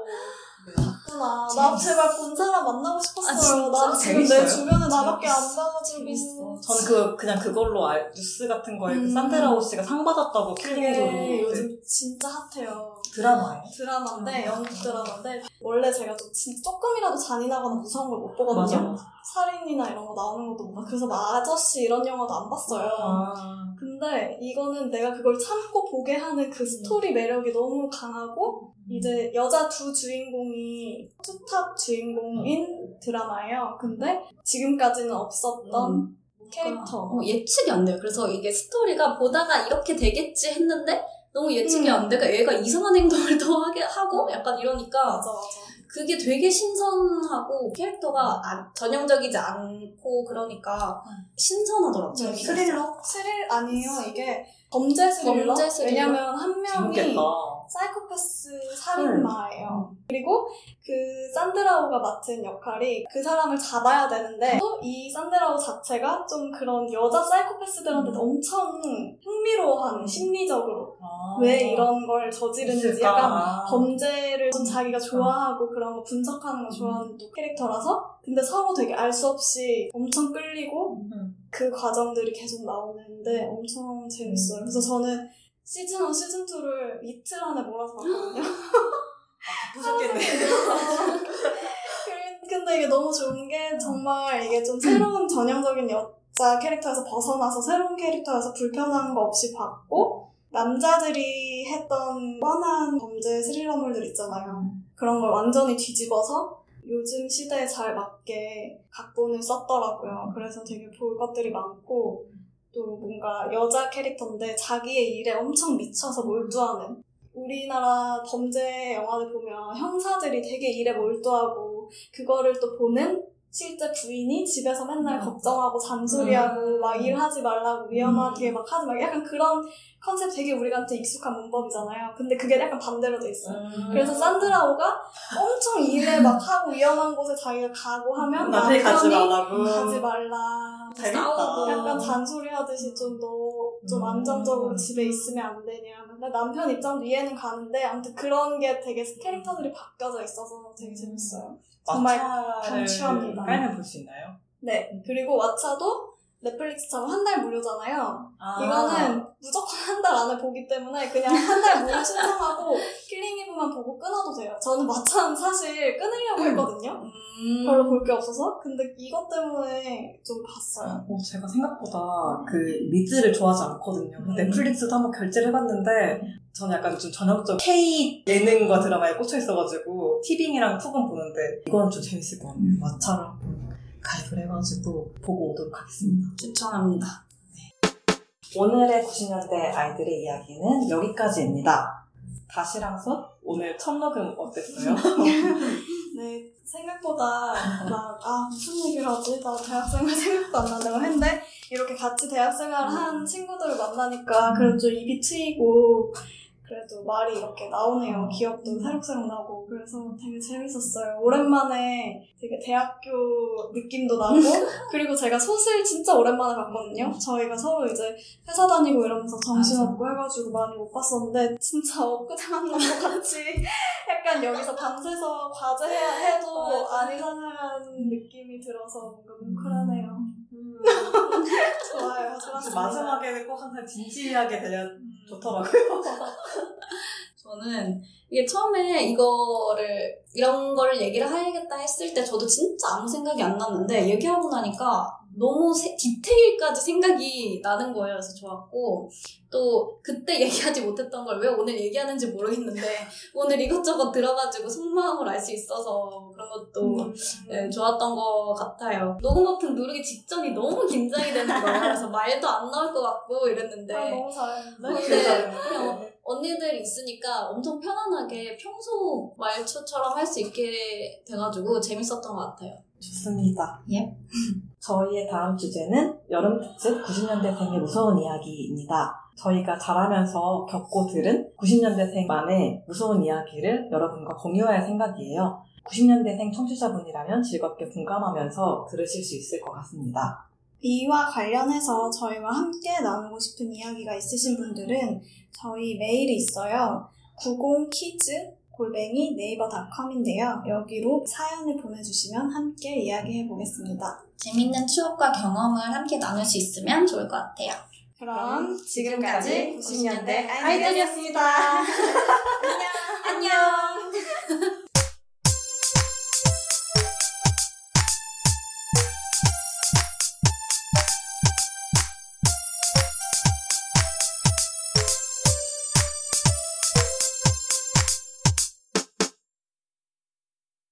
봤구나. 나 제발 본 사람 만나고 싶었어요. 아? 난 지금 내? 주변에 나밖에 안 봐가지고. 저는 그, 그냥 그걸로 알, 뉴스 같은 거에 그 음. 산드라 오 씨가 상 받았다고 킬링 이브 요즘 진짜 핫해요. 드라마예요. 드라마인데 음. 영국 드라마인데 원래 제가 좀 진짜 조금이라도 잔인하거나 무서운 걸 못 보거든요. 맞아. 살인이나 이런 거 나오는 것도 못 봐. 그래서 막 아저씨 이런 영화도 안 봤어요. 아. 근데 이거는 내가 그걸 참고 보게 하는 그 스토리 매력이 너무 강하고 이제 여자 두 주인공이 투탑 주인공인 드라마예요. 근데 지금까지는 없었던 음. 캐릭터. 어, 예측이 안 돼요. 그래서 이게 스토리가 보다가 이렇게 되겠지 했는데 너무 예측이 음. 안 돼가 얘가 이상한 행동을 더 하게 하고 약간 이러니까 맞아 맞아. 그게 되게 신선하고 캐릭터가 안- 전형적이지 않고 그러니까 신선하더라고요. 네, 스릴러? 스릴 아니에요. 이게 범죄 스릴러. 범죄 스릴러? 왜냐면 한 명이 재밌겠다. 사이코패스 살인마예요. 그리고 그 산드라오가 맡은 역할이 그 사람을 잡아야 되는데 또 이 산드라오 자체가 좀 그런 여자 사이코패스들한테 엄청 흥미로워하는 심리적으로 아. 왜 이런 걸 저지르는지 있을까? 약간 아. 범죄를 좀 자기가 좋아하고 그런 거 분석하는 거 좋아하는 또 캐릭터라서 근데 서로 되게 알 수 없이 엄청 끌리고 음. 그 과정들이 계속 나오는데 엄청 재밌어요. 음. 그래서 저는 시즌 1, 시즌 2를 이틀 안에 몰아서 봤거든요. 바쁘셨겠네. 그- 근데 이게 너무 좋은 게 정말 이게 좀 새로운 전형적인 여자 캐릭터에서 벗어나서 새로운 캐릭터에서 불편한 거 없이 봤고 남자들이 했던 뻔한 범죄 스릴러물들 있잖아요. 그런 걸 완전히 뒤집어서 요즘 시대에 잘 맞게 각본을 썼더라고요. 그래서 되게 볼 것들이 많고 또 뭔가 여자 캐릭터인데 자기의 일에 엄청 미쳐서 몰두하는 우리나라 범죄 영화를 보면 형사들이 되게 일에 몰두하고 그거를 또 보는 실제 부인이 집에서 맨날 음. 걱정하고 잔소리하고 음. 막 일하지 말라고 위험하게 막 하지 말고 약간 그런 컨셉 되게 우리한테 익숙한 문법이잖아요. 근데 그게 약간 반대로 돼 있어요. 음. 그래서 산드라오가 엄청 일에 막 하고 위험한 곳에 자기가 가고 하면 남편이 가지 말라고. 가지 말라. 싸우고. 약간 잔소리 하듯이 좀 너좀 음. 안정적으로 집에 있으면 안 되냐. 근데 남편 입장도 이해는 가는데 아무튼 그런 게 되게 캐릭터들이 바뀌어져 있어서 되게 재밌어요. 정말 정말 강추합니다. 깔면 볼 수 있나요? 네. 그리고 왓챠도 넷플릭스처럼 한 달 무료잖아요. 아. 이거는 무조건 한 달 안에 보기 때문에 그냥 한 달 무료 신청하고 킬링이브만 보고 끊어도 돼요. 저는 왓챠 사실 끊으려고 했거든요. 음. 별로 볼 게 없어서. 근데 이것 때문에 좀 봤어요. 어, 제가 생각보다 그 미드를 좋아하지 않거든요. 음. 넷플릭스도 한번 결제를 해봤는데 저는 약간 좀 전형적 K 예능과 드라마에 꽂혀 있어가지고 티빙이랑 푹은 보는데 이건 좀 재밌을 것 같아요. 왓챠를 한번 가입을 해가지고 보고 오도록 하겠습니다. 추천합니다. 오늘의 90년대 아이들의 이야기는 여기까지입니다. 다시랑 수업 오늘 첫 녹음 어땠어요? 네, 생각보다 막, 아, 무슨 얘기를 하지? 나 대학생활 생각도 안 나네요. 했는데, 이렇게 같이 대학생활 한 친구들을 만나니까, 그래도 좀 입이 트이고, 그래도 말이 이렇게 나오네요. 기억도 새록새록 나고. 그래서 되게 재밌었어요. 오랜만에 되게 대학교 느낌도 나고, 그리고 제가 솥을 진짜 오랜만에 봤거든요. 저희가 서로 이제 회사 다니고 이러면서 정신없고 해가지고 많이 못 봤었는데, 진짜 엊그제 만 난 것 같이 약간 여기서 밤새서 과제해야 해도 안 이상한 느낌이 들어서 뭔가 뭉클하네요. 좋아요. 혹시 좋았습니다. 마지막에는 꼭 항상 진지하게 되면 음. 좋더라고요. 저는 이게 처음에 이거를 이런 걸 얘기를 해야겠다 했을 때 저도 진짜 아무 생각이 안 났는데 얘기하고 나니까 너무 세- 디테일까지 생각이 나는 거예요. 그래서 좋았고 또 그때 얘기하지 못했던 걸 왜 오늘 얘기하는지 모르겠는데 오늘 이것저것 들어가지고 속마음을 알 수 있어서 그런 것도 음. 네, 좋았던 것 같아요. 녹음 버튼 누르기 직전이 너무 긴장이 되는 거예요. 그래서 말도 안 나올 것 같고 이랬는데 아, 너무 잘했는데? 근데 그냥 언니들 있으니까 엄청 편안하게 평소 말투처럼 할 수 있게 돼가지고 재밌었던 것 같아요. 좋습니다. 예. 저희의 다음 주제는 여름 특집 90년대생의 무서운 이야기입니다. 저희가 자라면서 겪고 들은 90년대생만의 무서운 이야기를 여러분과 공유할 생각이에요. 90년대생 청취자분이라면 즐겁게 공감하면서 들으실 수 있을 것 같습니다. 이와 관련해서 저희와 함께 나누고 싶은 이야기가 있으신 분들은 저희 메일이 있어요. 90키즈 골뱅이 네이버 닷컴인데요. 여기로 사연을 보내주시면 함께 이야기해 보겠습니다. 재밌는 추억과 경험을 함께 나눌 수 있으면 좋을 것 같아요. 그럼 지금까지 지금까지 90년대 90년대 아이들이었습니다. 안녕. 안녕!